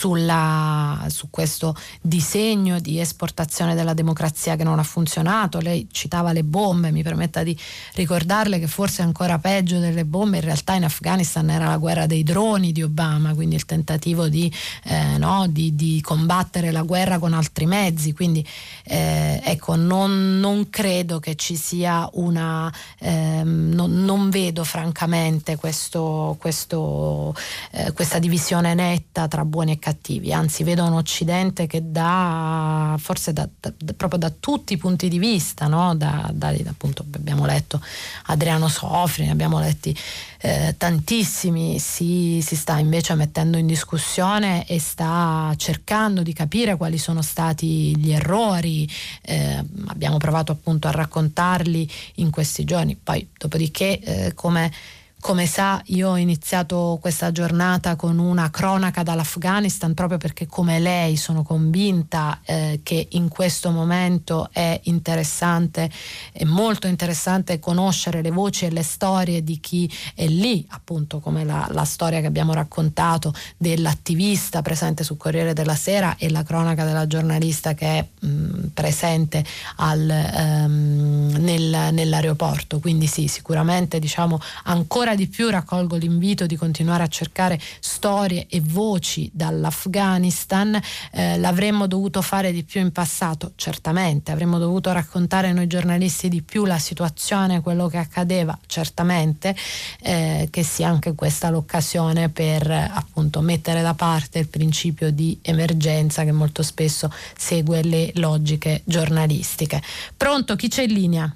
sulla, su questo disegno di esportazione della democrazia che non ha funzionato. Lei citava le bombe, mi permetta di ricordarle che forse ancora peggio delle bombe in realtà in Afghanistan era la guerra dei droni di Obama, quindi il tentativo di, eh, no, di, di combattere la guerra con altri mezzi. Quindi eh, ecco, non, non, credo che ci sia una, ehm, non, non, vedo francamente questo, questo, eh, questa divisione netta tra buoni e cattivi, anzi vedo un Occidente che dà, forse da, da, proprio da tutti i punti di vista, no? da, da, appunto abbiamo letto Adriano Sofri, ne abbiamo letti eh, tantissimi, si, si, sta invece mettendo in discussione e sta cercando di capire quali sono stati gli errori, eh, abbiamo provato appunto a raccontarli in questi giorni, poi dopodiché eh, come come sa, io ho iniziato questa giornata con una cronaca dall'Afghanistan proprio perché come lei sono convinta eh, che in questo momento è interessante, è molto interessante conoscere le voci e le storie di chi è lì, appunto come la, la storia che abbiamo raccontato dell'attivista presente sul Corriere della Sera e la cronaca della giornalista che è mh, presente al, ehm, nel, nell'aeroporto. Quindi sì, sicuramente diciamo ancora ancora di più raccolgo l'invito di continuare a cercare storie e voci dall'Afghanistan. Eh, l'avremmo dovuto fare di più in passato, certamente, avremmo dovuto raccontare noi giornalisti di più la situazione, quello che accadeva, certamente, eh, che sia anche questa l'occasione per appunto mettere da parte il principio di emergenza che molto spesso segue le logiche giornalistiche. Pronto, chi c'è in linea?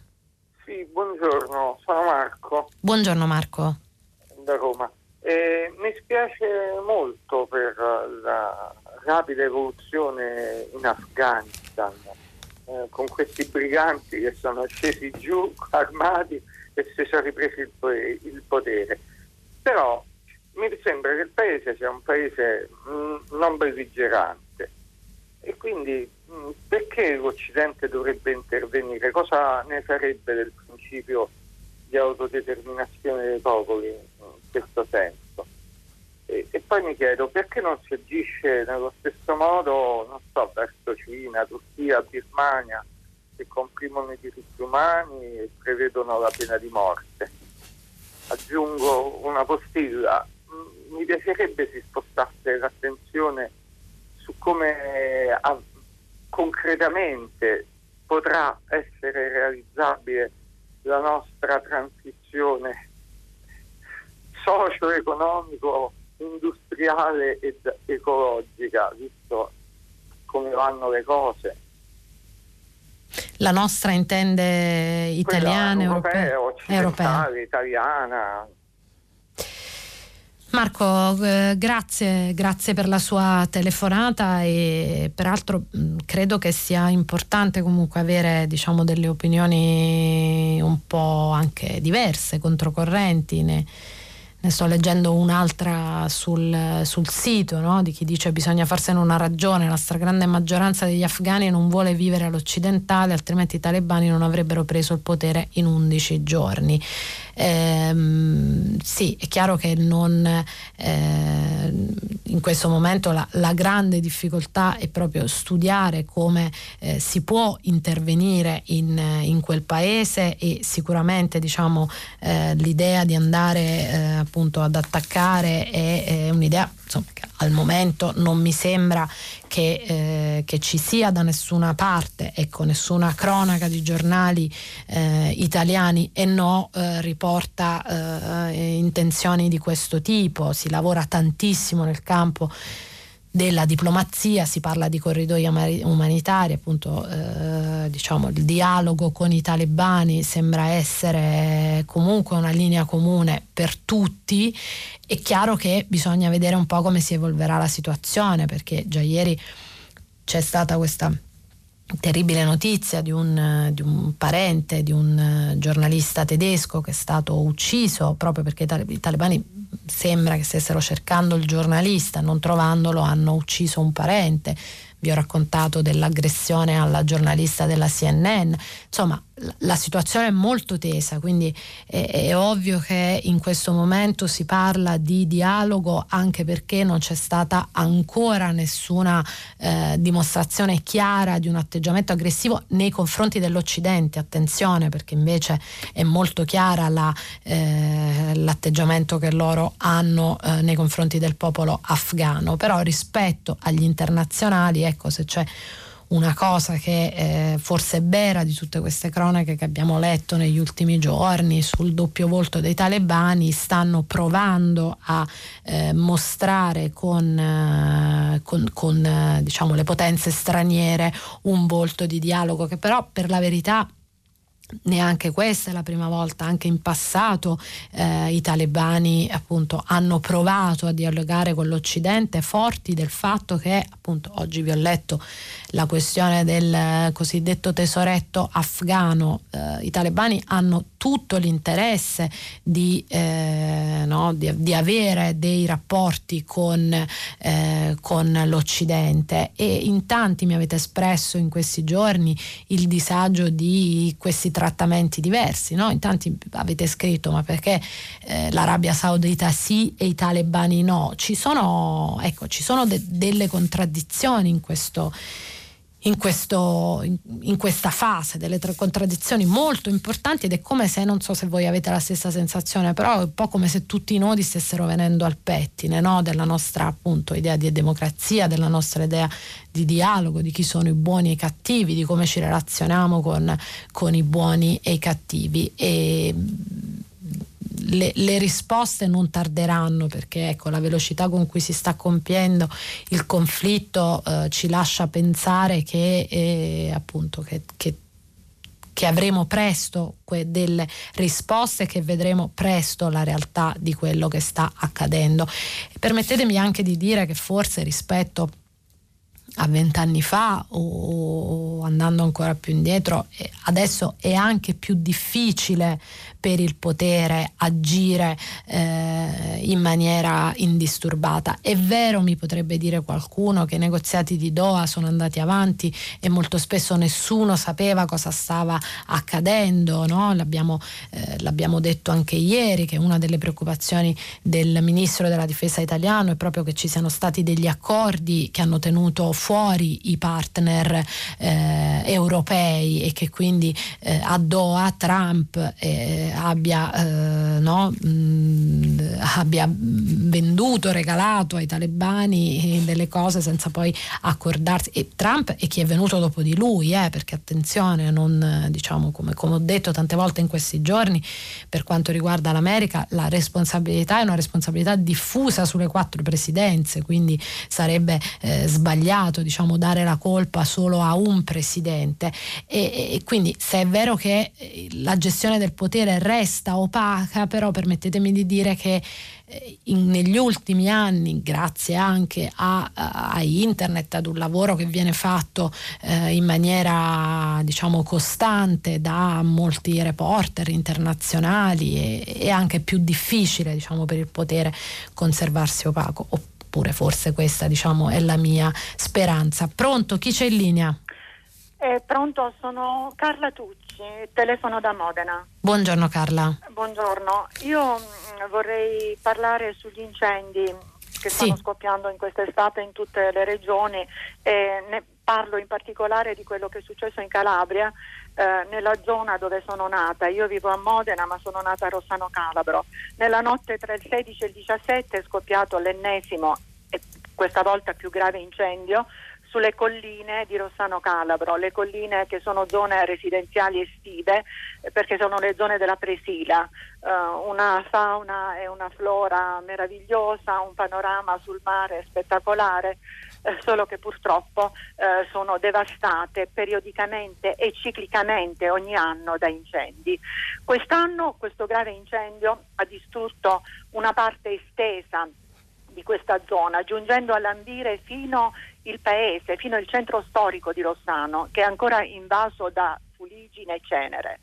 Sì, buongiorno, sono Marco. Buongiorno Marco. Da Roma. Eh, mi spiace molto per la rapida evoluzione in Afghanistan, eh, con questi briganti che sono scesi giù armati e si sono ripresi il, il potere. Però mi sembra che il paese sia un paese mh, mm, non belligerante e quindi perché l'Occidente dovrebbe intervenire? Cosa ne farebbe del principio di autodeterminazione dei popoli in questo senso? E, e, poi mi chiedo perché non si agisce nello stesso modo, non so, verso Cina, Turchia, Birmania, che comprimono i diritti umani e prevedono la pena di morte. Aggiungo una postilla, mi piacerebbe si spostasse l'attenzione su come a, concretamente potrà essere realizzabile la nostra transizione socio-economico, industriale ed ecologica, visto come vanno le cose. La nostra intende italiana, europea, occidentale, europea. italiana. Marco, eh, grazie, grazie, per la sua telefonata e peraltro mh, credo che sia importante comunque avere diciamo, delle opinioni un po' anche diverse, controcorrenti. Ne, ne sto leggendo un'altra sul, sul sito no? di chi dice bisogna farsene una ragione, la stragrande maggioranza degli afghani non vuole vivere all'occidentale, altrimenti i talebani non avrebbero preso il potere in 11 giorni. Ehm, sì, è chiaro che non, eh, in questo momento la, la, grande difficoltà è proprio studiare come eh, si può intervenire in, in, quel paese e sicuramente diciamo, eh, l'idea di andare eh, appunto ad attaccare è, è un'idea insomma, che al momento non mi sembra che, eh, che, ci sia da nessuna parte, ecco, nessuna cronaca di giornali eh, italiani e no eh, riporta eh, intenzioni di questo tipo, si lavora tantissimo nel campo della diplomazia, si parla di corridoi umanitari, appunto eh, diciamo il dialogo con i talebani sembra essere comunque una linea comune per tutti, è chiaro che bisogna vedere un po' come si evolverà la situazione perché già ieri c'è stata questa terribile notizia di un, di un, parente di un giornalista tedesco che è stato ucciso proprio perché i talebani sembra che stessero cercando il giornalista, non trovandolo hanno ucciso un parente. Vi ho raccontato dell'aggressione alla giornalista della CNN, insomma la situazione è molto tesa, quindi è, è, ovvio che in questo momento si parla di dialogo anche perché non c'è stata ancora nessuna eh, dimostrazione chiara di un atteggiamento aggressivo nei confronti dell'Occidente, attenzione perché invece è molto chiara la, eh, l'atteggiamento che loro hanno eh, nei confronti del popolo afghano, però rispetto agli internazionali, ecco se c'è una cosa che eh, forse è vera di tutte queste cronache che abbiamo letto negli ultimi giorni sul doppio volto dei talebani, stanno provando a eh, mostrare con, eh, con, con eh, diciamo, le potenze straniere un volto di dialogo che però per la verità neanche questa è la prima volta, anche in passato eh, i talebani appunto hanno provato a dialogare con l'Occidente forti del fatto che appunto oggi vi ho letto la questione del cosiddetto tesoretto afghano, eh, i talebani hanno tutto l'interesse di, eh, no, di, di avere dei rapporti con, eh, con, l'Occidente. E in tanti mi avete espresso in questi giorni il disagio di questi trattamenti diversi, no? in tanti avete scritto ma perché eh, l'Arabia Saudita sì e i talebani no? Ci sono, ecco, ci sono de- delle contraddizioni in questo in, questo, in, in, questa fase delle tre contraddizioni molto importanti ed è come se, non so se voi avete la stessa sensazione, però è un po' come se tutti i nodi stessero venendo al pettine no? della nostra appunto idea di democrazia, della nostra idea di dialogo, di chi sono i buoni e i cattivi, di come ci relazioniamo con, con i buoni e i cattivi. E, le, le, risposte non tarderanno perché ecco, la velocità con cui si sta compiendo il conflitto eh, ci lascia pensare che, eh, appunto, che, che, che avremo presto que- delle risposte, che vedremo presto la realtà di quello che sta accadendo. permettetemi anche di dire che forse rispetto a vent'anni fa o andando ancora più indietro, adesso è anche più difficile per il potere agire eh, in maniera indisturbata. È vero, mi potrebbe dire qualcuno, che i negoziati di Doha sono andati avanti e molto spesso nessuno sapeva cosa stava accadendo, no? l'abbiamo, eh, l'abbiamo detto anche ieri, che una delle preoccupazioni del ministro della difesa italiano è proprio che ci siano stati degli accordi che hanno tenuto fuori i partner eh, europei e che quindi eh, a Doha Trump eh, abbia, eh, no, mh, mm, abbia, venduto, regalato ai talebani delle cose senza poi accordarsi. E Trump è chi è venuto dopo di lui, eh, perché attenzione, non, diciamo, come, come ho detto tante volte in questi giorni, per quanto riguarda l'America, la responsabilità è una responsabilità diffusa sulle quattro presidenze, quindi sarebbe eh, sbagliato diciamo, dare la colpa solo a un presidente. E, e quindi se è vero che la gestione del potere resta opaca, però permettetemi di dire che eh, in, negli ultimi anni, grazie anche a, a, internet, ad un lavoro che viene fatto eh, in maniera diciamo costante da molti reporter internazionali, è, anche più difficile diciamo, per il potere conservarsi opaco. Oppure forse questa diciamo, è la mia speranza. Pronto? Chi c'è in linea? Eh, pronto, sono Carla Tucci, telefono da Modena. Buongiorno Carla. Buongiorno, io mh, mm, vorrei parlare sugli incendi che sì. stanno scoppiando in quest'estate in tutte le regioni e ne parlo in particolare di quello che è successo in Calabria, eh, nella zona dove sono nata. Io vivo a Modena ma sono nata a Rossano Calabro. Nella notte tra il 16 e il 17 è scoppiato l'ennesimo e questa volta più grave incendio sulle colline di Rossano Calabro, le colline che sono zone residenziali estive eh, perché sono le zone della Presila, uh, una fauna e una flora meravigliosa, un panorama sul mare spettacolare, eh, solo che purtroppo eh, sono devastate periodicamente e ciclicamente ogni anno da incendi. Quest'anno questo grave incendio ha distrutto una parte estesa di questa zona, giungendo a lambire fino il paese, fino al centro storico di Rossano, che è ancora invaso da fuligine e cenere.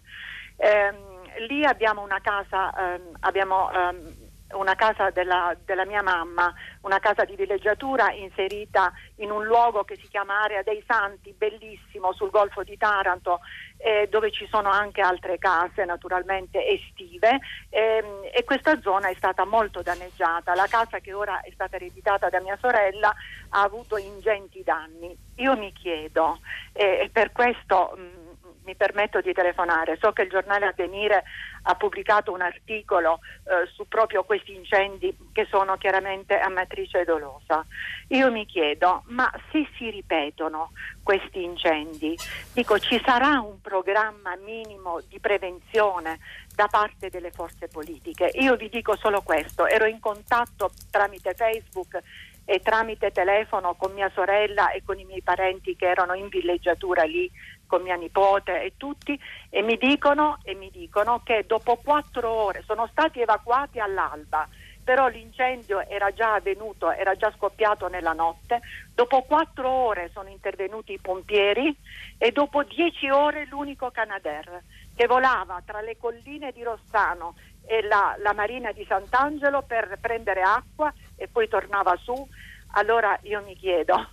Ehm, lì abbiamo una casa, ehm, abbiamo ehm, una casa della, della, mia mamma, una casa di villeggiatura inserita in un luogo che si chiama Area dei Santi, bellissimo sul Golfo di Taranto, eh, dove ci sono anche altre case naturalmente estive ehm, e questa zona è stata molto danneggiata. La casa che ora è stata ereditata da mia sorella ha avuto ingenti danni. Io mi chiedo, eh, e per questo mh, mi permetto di telefonare, so che il giornale Avvenire ha pubblicato un articolo eh, su proprio questi incendi che sono chiaramente a matrice dolosa. Io mi chiedo, ma se si ripetono questi incendi, dico ci sarà un programma minimo di prevenzione da parte delle forze politiche? Io vi dico solo questo, ero in contatto tramite Facebook e tramite telefono con mia sorella e con i miei parenti che erano in villeggiatura lì con mia nipote e tutti e mi dicono, e mi dicono che dopo quattro ore sono stati evacuati all'alba però l'incendio era già avvenuto, era già scoppiato nella notte, dopo quattro ore sono intervenuti i pompieri e dopo dieci ore l'unico Canadair che volava tra le colline di Rossano e la, la marina di Sant'Angelo per prendere acqua e poi tornava su. Allora io mi chiedo,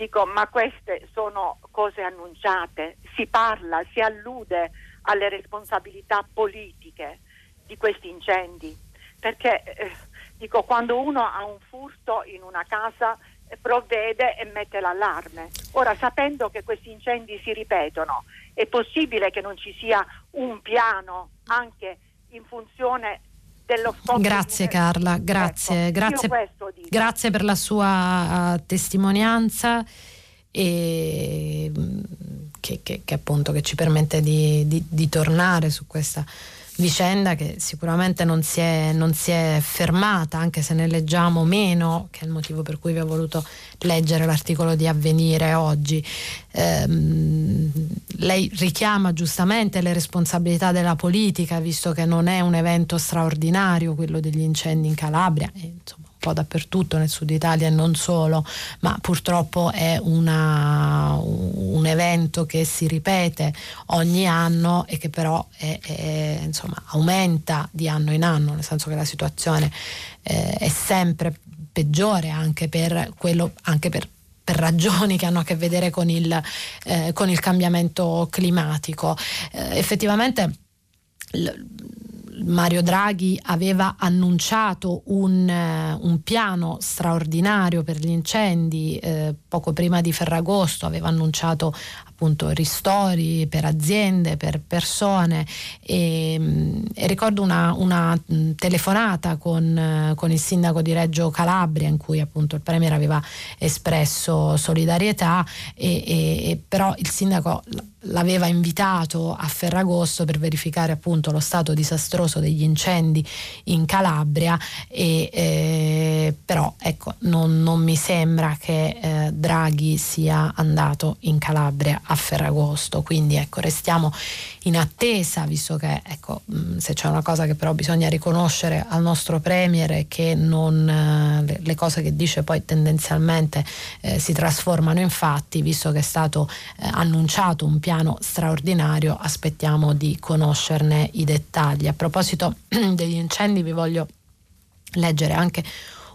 dico, ma queste sono cose annunciate? Si parla, si allude alle responsabilità politiche di questi incendi? Perché eh, dico, quando uno ha un furto in una casa eh, provvede e mette l'allarme. Ora, sapendo che questi incendi si ripetono, è possibile che non ci sia un piano anche in funzione dello stop Grazie Carla, grazie, ecco, grazie, grazie, per la sua uh, testimonianza e, mm, che, che, che, appunto che ci permette di, di, di tornare su questa vicenda che sicuramente non si, è, non si, è, fermata, anche se ne leggiamo meno, che è il motivo per cui vi ho voluto leggere l'articolo di Avvenire oggi. Ehm, lei richiama giustamente le responsabilità della politica, visto che non è un evento straordinario quello degli incendi in Calabria. E, insomma, po' dappertutto nel sud Italia e non solo, ma purtroppo è una, un evento che si ripete ogni anno e che però è, è, insomma, aumenta di anno in anno, nel senso che la situazione eh, è sempre peggiore anche per quello, anche per ragioni che hanno a che vedere con il, eh, con il cambiamento climatico. Eh, effettivamente Mario Draghi aveva annunciato un, eh, un piano straordinario per gli incendi eh, poco prima di Ferragosto, aveva annunciato appunto ristori per aziende, per persone e, mm, e ricordo una, una, mm, telefonata con, eh, con, il sindaco di Reggio Calabria in cui appunto il Premier aveva espresso solidarietà e, e, però il sindaco l'aveva invitato a Ferragosto per verificare appunto lo stato disastroso degli incendi in Calabria e eh, però ecco non, non, mi sembra che eh, Draghi sia andato in Calabria a Ferragosto. Quindi ecco restiamo in attesa visto che ecco se c'è una cosa che però bisogna riconoscere al nostro Premier è che non, eh, le, le, cose che dice poi tendenzialmente eh, si trasformano in fatti visto che è stato eh, annunciato un piano piano straordinario, aspettiamo di conoscerne i dettagli. A proposito degli incendi vi voglio leggere anche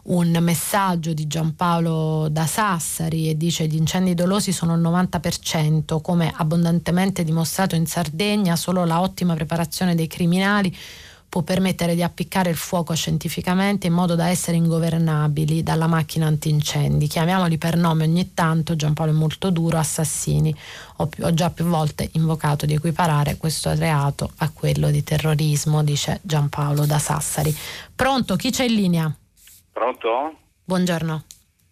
un messaggio di Giampaolo da Sassari e dice gli incendi dolosi sono il 90%, come abbondantemente dimostrato in Sardegna, solo la ottima preparazione dei criminali può permettere di appiccare il fuoco scientificamente in modo da essere ingovernabili dalla macchina antincendi. Chiamiamoli per nome ogni tanto, Giampaolo è molto duro, assassini. Ho, ho già più volte invocato di equiparare questo reato a quello di terrorismo, dice Giampaolo da Sassari. Pronto, chi c'è in linea? Pronto? Buongiorno.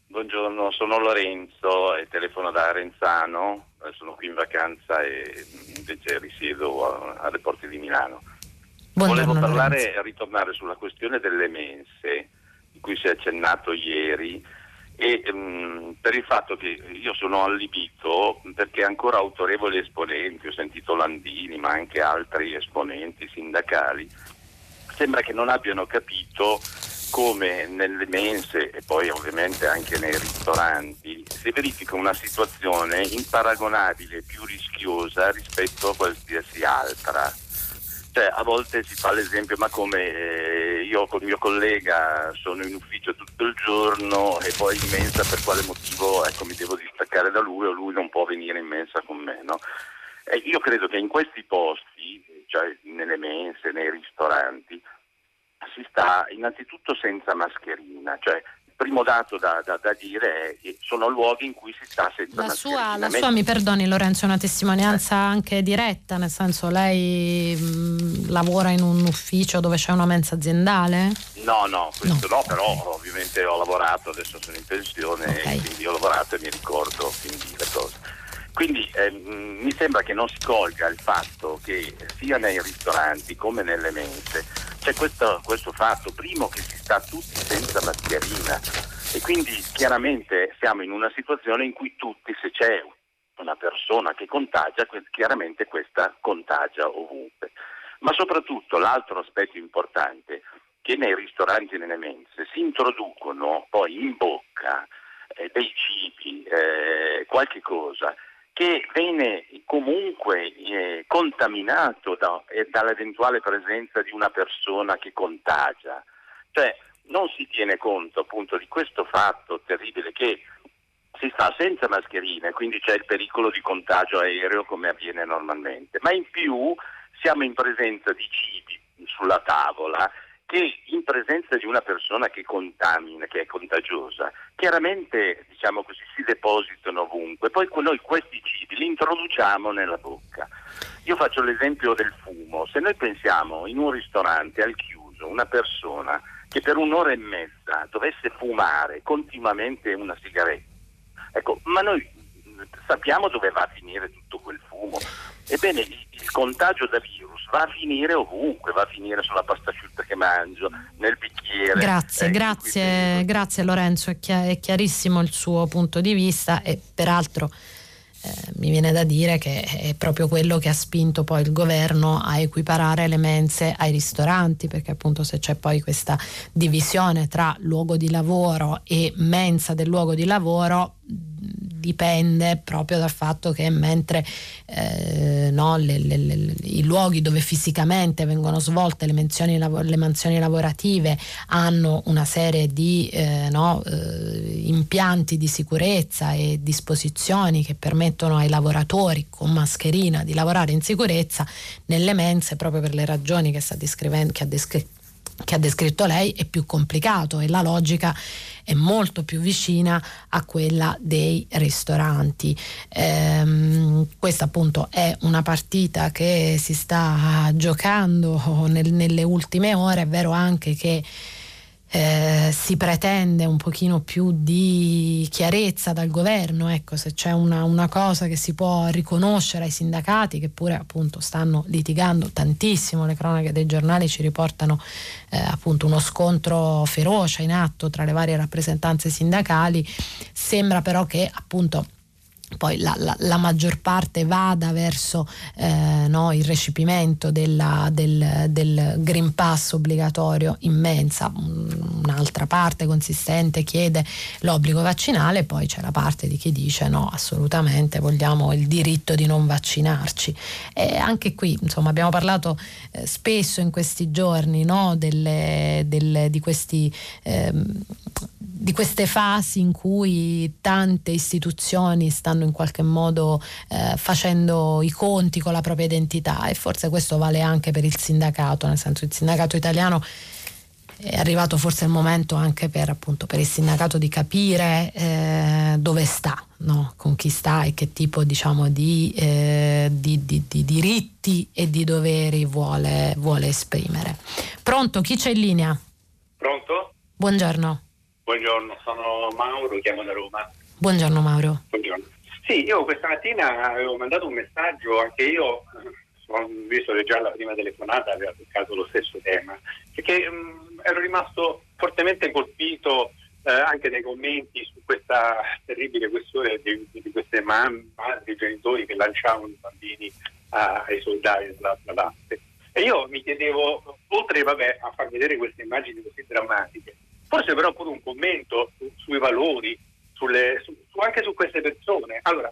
Buongiorno, sono Lorenzo e telefono da Arenzano, sono qui in vacanza e invece risiedo alle porte di Milano. Buongiorno, Volevo parlare e ritornare sulla questione delle mense, di cui si è accennato ieri, e um, per il fatto che io sono allibito perché ancora autorevoli esponenti, ho sentito Landini, ma anche altri esponenti sindacali, sembra che non abbiano capito come nelle mense e poi ovviamente anche nei ristoranti si verifica una situazione imparagonabile, più rischiosa rispetto a qualsiasi altra cioè, a volte si fa l'esempio, ma come eh, io con il mio collega sono in ufficio tutto il giorno e poi in mensa per quale motivo ecco, mi devo distaccare da lui o lui non può venire in mensa con me. No? E io credo che in questi posti, cioè nelle mense, nei ristoranti, si sta innanzitutto senza mascherina, cioè primo dato da, da, da, dire è che sono luoghi in cui si sta senza la sua, la sua, mi perdoni Lorenzo, è una testimonianza eh. anche diretta, nel senso lei mh, lavora in un ufficio dove c'è una mensa aziendale? No, no, questo no, no però okay. ovviamente ho lavorato, adesso sono in pensione, okay. quindi ho lavorato e mi ricordo quindi le cose. Quindi eh, mi sembra che non si colga il fatto che sia nei ristoranti come nelle mense c'è questo, questo fatto, primo che si sta tutti senza mascherina e quindi chiaramente siamo in una situazione in cui tutti, se c'è una persona che contagia, chiaramente questa contagia ovunque. Ma soprattutto l'altro aspetto importante che nei ristoranti e nelle mense si introducono poi in bocca eh, dei cibi, eh, qualche cosa che viene comunque eh, contaminato da, eh, dall'eventuale presenza di una persona che contagia. Cioè non si tiene conto appunto di questo fatto terribile che si sta senza mascherine, quindi c'è il pericolo di contagio aereo come avviene normalmente, ma in più siamo in presenza di cibi sulla tavola che in presenza di una persona che contamina, che è contagiosa, chiaramente diciamo così, si depositano ovunque. Poi noi questi cibi li introduciamo nella bocca. Io faccio l'esempio del fumo. Se noi pensiamo in un ristorante al chiuso una persona che per un'ora e mezza dovesse fumare continuamente una sigaretta, ecco, ma noi sappiamo dove va a finire tutto quel fumo. Ebbene, il contagio da virus va a finire ovunque, va a finire sulla pasta asciutta che mangio, nel bicchiere. Grazie, eh, grazie, grazie Lorenzo, è, chiar- è, chiarissimo il suo punto di vista e peraltro eh, mi viene da dire che è proprio quello che ha spinto poi il governo a equiparare le mense ai ristoranti, perché appunto se c'è poi questa divisione tra luogo di lavoro e mensa del luogo di lavoro, dipende proprio dal fatto che mentre eh, no, le, le, le, i luoghi dove fisicamente vengono svolte le, menzioni, mansioni lavorative hanno una serie di eh, no, eh, impianti di sicurezza e disposizioni che permettono ai lavoratori con mascherina di lavorare in sicurezza, nelle mense proprio per le ragioni che, sta che ha descritto che ha descritto lei è più complicato e la logica è molto più vicina a quella dei ristoranti. Ehm, questa appunto è una partita che si sta giocando nel, nelle ultime ore, è vero anche che eh, si pretende un pochino più di chiarezza dal governo, ecco, se c'è una, una, cosa che si può riconoscere ai sindacati che pure appunto stanno litigando tantissimo, le cronache dei giornali ci riportano eh, appunto uno scontro feroce in atto tra le varie rappresentanze sindacali, sembra però che appunto poi la, la, la, maggior parte vada verso eh, no, il recepimento della, del, del, Green Pass obbligatorio immensa, un'altra parte consistente chiede l'obbligo vaccinale, poi c'è la parte di chi dice no, assolutamente vogliamo il diritto di non vaccinarci. E anche qui insomma, abbiamo parlato eh, spesso in questi giorni no, delle, delle, di questi... Eh, di queste fasi in cui tante istituzioni stanno in qualche modo eh, facendo i conti con la propria identità e forse questo vale anche per il sindacato, nel senso il sindacato italiano è arrivato forse il momento anche per, appunto, per il sindacato di capire eh, dove sta, no? con chi sta e che tipo diciamo, di, eh, di, di, di, diritti e di doveri vuole, vuole esprimere. Pronto? Chi c'è in linea? Pronto? Buongiorno. Buongiorno, sono Mauro, chiamo da Roma. Buongiorno Mauro. Buongiorno. Sì, io questa mattina avevo mandato un messaggio, anche io, ho visto che già la prima telefonata aveva toccato lo stesso tema, perché mh, mm, ero rimasto fortemente colpito eh, anche dai commenti su questa terribile questione di, di queste mamme, madri, genitori che lanciavano i bambini a, ai soldati della latte. E io mi chiedevo, oltre vabbè, a far vedere queste immagini così drammatiche, forse però pure un commento su, sui valori, sulle, su, anche su queste persone. Allora,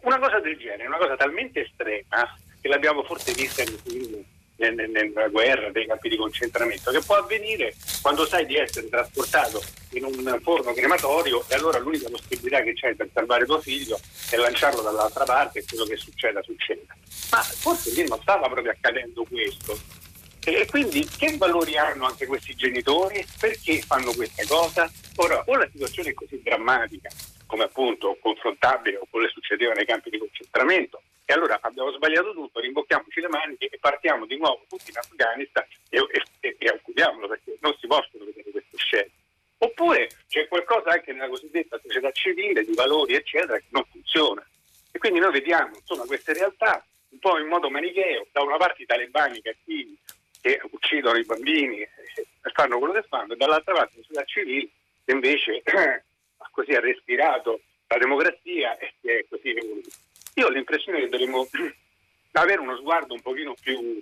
una cosa del genere, una cosa talmente estrema che l'abbiamo forse vista nei film, nella guerra, dei campi di concentramento, che può avvenire quando sai di essere trasportato in un forno crematorio e allora l'unica possibilità che c'è per salvare tuo figlio è lanciarlo dall'altra parte e quello che succeda succeda. Ma forse lì non stava proprio accadendo questo e quindi che valori hanno anche questi genitori? Perché fanno questa cosa? Ora, o la situazione è così drammatica, come appunto confrontabile con quello che succedeva nei campi di concentramento, e allora abbiamo sbagliato tutto, rimbocchiamoci le maniche e partiamo di nuovo tutti in Afghanistan e, e, e accudiamolo perché non si possono vedere queste scelte. Oppure c'è qualcosa anche nella cosiddetta società civile di valori eccetera che non funziona. E quindi noi vediamo insomma queste realtà un po' in modo manicheo, da una parte i talebani cattivi che uccidono i bambini e fanno quello che fanno, e dall'altra parte la civile che invece così ha respirato la democrazia e si è così evoluta. Io ho l'impressione che dovremmo avere uno sguardo un pochino più,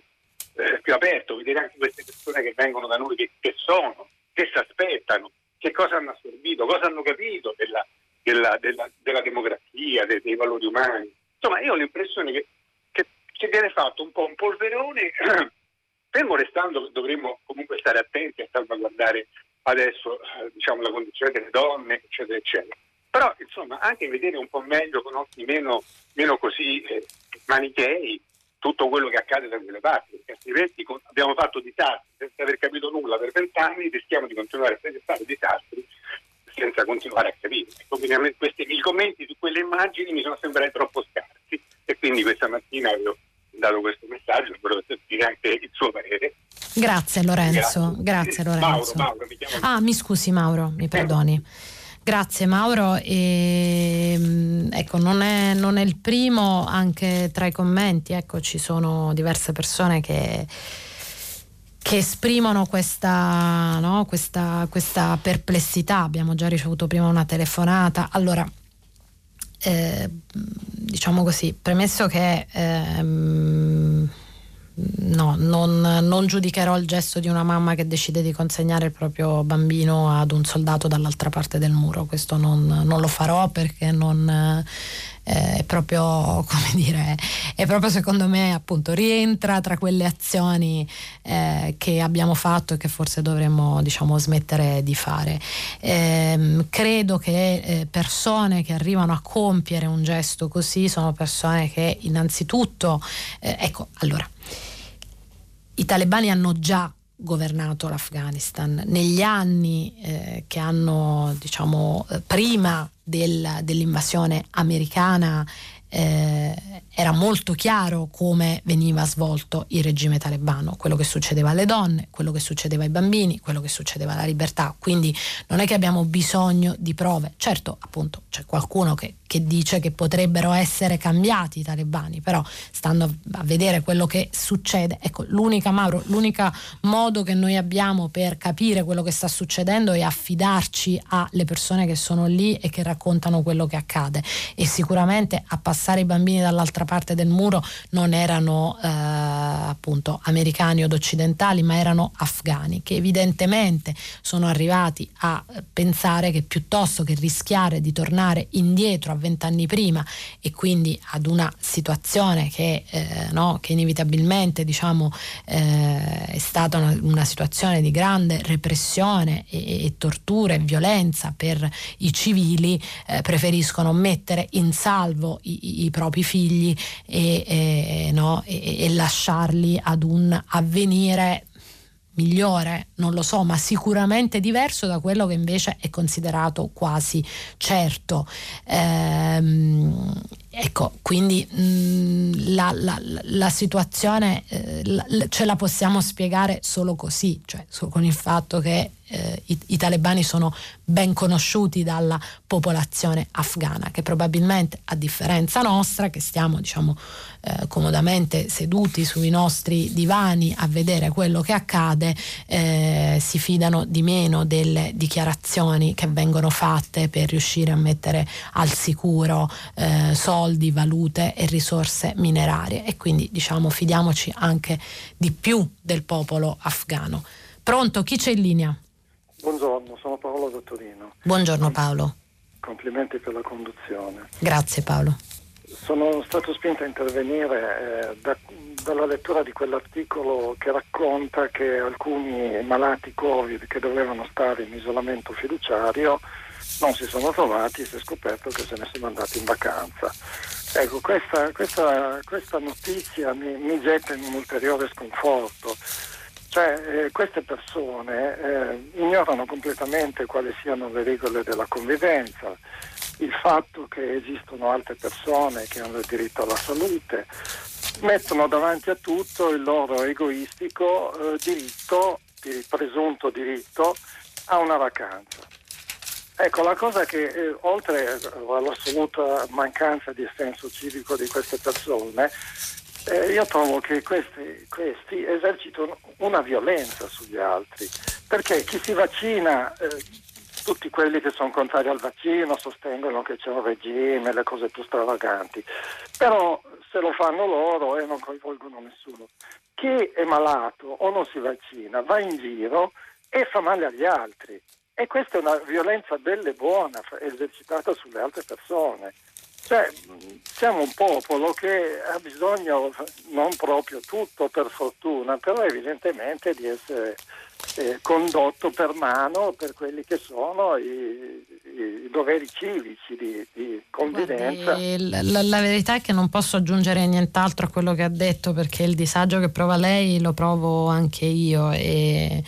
eh, più aperto, vedere anche queste persone che vengono da noi, che, che sono, che si aspettano, che cosa hanno assorbito, cosa hanno capito della, della, della, della democrazia, dei, dei, valori umani. Insomma, io ho l'impressione che, che, che viene fatto un po' un polverone Fermo restando dovremmo comunque stare attenti a salvaguardare adesso eh, diciamo, la condizione delle donne, eccetera, eccetera. Però insomma anche vedere un po' meglio con occhi meno, meno così eh, manichei tutto quello che accade da quelle parti, perché altrimenti abbiamo fatto disastri senza aver capito nulla per vent'anni, rischiamo di continuare a fare disastri senza continuare a capire. Ecco, questi, I commenti su quelle immagini mi sono sembrati troppo scarsi e quindi questa mattina avevo dato questo messaggio, volevo sentire anche il suo parere. Grazie Lorenzo, grazie, grazie Lorenzo. Mauro, Mauro, mi ah, mi scusi Mauro, mi perdoni. Grazie Mauro, e, mm, ecco, non è, non è, il primo, anche tra i commenti ecco, ci sono diverse persone che, che esprimono questa, no, questa, questa perplessità. Abbiamo già ricevuto prima una telefonata. Allora, eh, diciamo così, premesso che ehm, no, non, non, giudicherò il gesto di una mamma che decide di consegnare il proprio bambino ad un soldato dall'altra parte del muro, questo non, non lo farò perché non, eh, è proprio, come dire, è proprio secondo me appunto rientra tra quelle azioni eh, che abbiamo fatto e che forse dovremmo diciamo smettere di fare. Eh, credo che eh, persone che arrivano a compiere un gesto così sono persone che innanzitutto, eh, ecco, allora, i talebani hanno già governato l'Afghanistan. Negli anni eh, che hanno, diciamo, prima del, dell'invasione americana eh, era molto chiaro come veniva svolto il regime talebano, quello che succedeva alle donne, quello che succedeva ai bambini, quello che succedeva alla libertà. Quindi non è che abbiamo bisogno di prove. Certo, appunto, c'è qualcuno che, che dice che potrebbero essere cambiati i talebani, però stando a vedere quello che succede, ecco, l'unica, Mauro, l'unico modo che noi abbiamo per capire quello che sta succedendo è affidarci alle persone che sono lì e che raccontano quello che accade. E sicuramente a passare i bambini dall'altra parte del muro non erano eh, appunto americani o occidentali, ma erano afghani, che evidentemente sono arrivati a pensare che piuttosto che rischiare di tornare indietro a vent'anni prima e quindi ad una situazione che, eh, no, che inevitabilmente diciamo, eh, è stata una, una, situazione di grande repressione e, e tortura e violenza per i civili, eh, preferiscono mettere in salvo i, i propri figli e, e, no, e lasciarli ad un avvenire migliore, non lo so, ma sicuramente diverso da quello che invece è considerato quasi certo. Ehm, ecco, quindi mh, mm, la, la, la, situazione eh, la, ce la possiamo spiegare solo così, cioè con il fatto che eh, i, i, talebani sono ben conosciuti dalla popolazione afghana, che probabilmente a differenza nostra, che stiamo diciamo, eh, comodamente seduti sui nostri divani a vedere quello che accade, eh, si fidano di meno delle dichiarazioni che vengono fatte per riuscire a mettere al sicuro eh, soldi, valute e risorse minerarie e quindi diciamo fidiamoci anche di più del popolo afghano. Pronto, chi c'è in linea? Buongiorno, sono Paolo da Torino. Buongiorno Paolo. Complimenti per la conduzione. Grazie Paolo. Sono stato spinto a intervenire eh, da, dalla lettura di quell'articolo che racconta che alcuni malati Covid che dovevano stare in isolamento fiduciario non si sono trovati e si è scoperto che se ne sono andati in vacanza. Ecco, questa, questa, questa notizia mi, mi getta in un ulteriore sconforto cioè, eh, queste persone eh, ignorano completamente quali siano le regole della convivenza, il fatto che esistono altre persone che hanno il diritto alla salute, mettono davanti a tutto il loro egoistico eh, diritto, il presunto diritto a una vacanza. Ecco, la cosa che eh, oltre all'assoluta mancanza di senso civico di queste persone, eh, io trovo che questi, questi, esercitano una violenza sugli altri, perché chi si vaccina, eh, tutti quelli che sono contrari al vaccino sostengono che c'è un regime, le cose più stravaganti, però se lo fanno loro e non coinvolgono nessuno. Chi è malato o non si vaccina va in giro e fa male agli altri. E questa è una violenza bella e buona esercitata sulle altre persone. Cioè, siamo un popolo che ha bisogno, non proprio tutto per fortuna, però evidentemente di essere eh, condotto per mano per quelli che sono i, i doveri civici di, di convivenza. Guardi, la, la, verità è che non posso aggiungere nient'altro a quello che ha detto perché il disagio che prova lei lo provo anche io e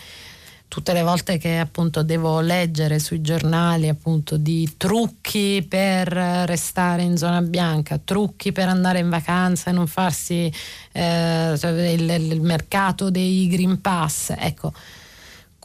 tutte le volte che appunto devo leggere sui giornali appunto di trucchi per restare in zona bianca, trucchi per andare in vacanza e non farsi eh, il, il mercato dei Green Pass, ecco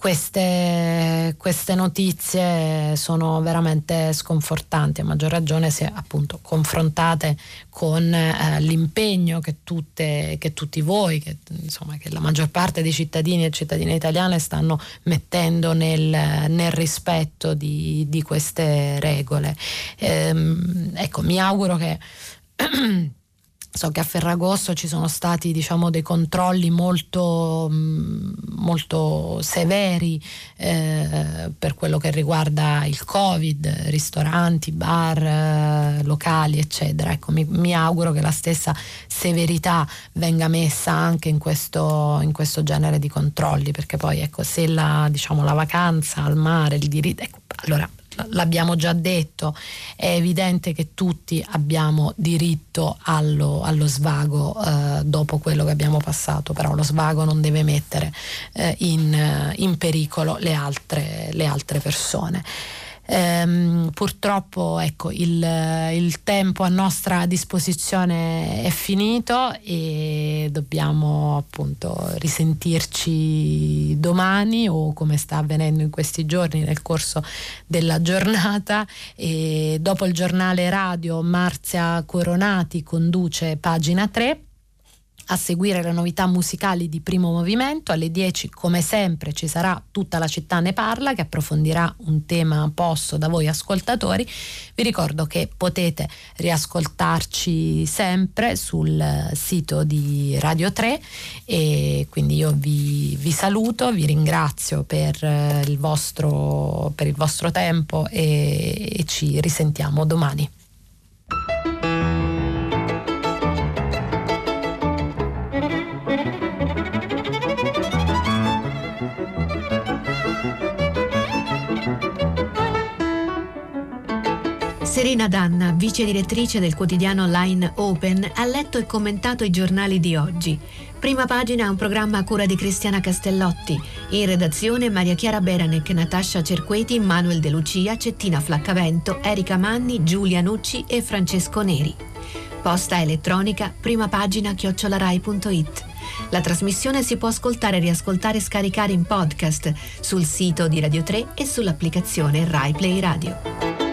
queste, queste, notizie sono veramente sconfortanti, a maggior ragione se appunto confrontate con eh, l'impegno che, tutte, che, tutti voi, che, insomma, che la maggior parte dei cittadini e cittadine italiane stanno mettendo nel, nel rispetto di, di, queste regole. Ehm, ecco, mi auguro che So che a Ferragosto ci sono stati diciamo, dei controlli molto, mm, molto severi eh, per quello che riguarda il Covid, ristoranti, bar, eh, locali, eccetera. Ecco, mi, mi, auguro che la stessa severità venga messa anche in questo, in questo genere di controlli, perché poi ecco, se la, diciamo, la vacanza al mare, il diritto, ecco, allora l'abbiamo già detto, è evidente che tutti abbiamo diritto allo, allo svago eh, dopo quello che abbiamo passato, però lo svago non deve mettere eh, in, in, pericolo le altre, le altre persone. Ehm, purtroppo ecco, il, il, tempo a nostra disposizione è finito e dobbiamo appunto risentirci domani o come sta avvenendo in questi giorni nel corso della giornata. E dopo il giornale radio Marzia Coronati conduce pagina 3 a seguire le novità musicali di primo movimento. Alle 10, come sempre, ci sarà Tutta la città ne parla, che approfondirà un tema posto da voi ascoltatori. Vi ricordo che potete riascoltarci sempre sul sito di Radio 3 e quindi io vi, vi saluto, vi ringrazio per il vostro, per il vostro tempo e, e ci risentiamo domani. Serena Danna, vice direttrice del quotidiano online Open, ha letto e commentato i giornali di oggi. Prima pagina un programma a cura di Cristiana Castellotti. In redazione Maria Chiara Beranec, Natascia Cerqueti, Manuel De Lucia, Cettina Flaccavento, Erika Manni, Giulia Nucci e Francesco Neri. Posta elettronica, prima pagina chiocciolarai.it. La trasmissione si può ascoltare, riascoltare e scaricare in podcast sul sito di Radio 3 e sull'applicazione Rai Play Radio.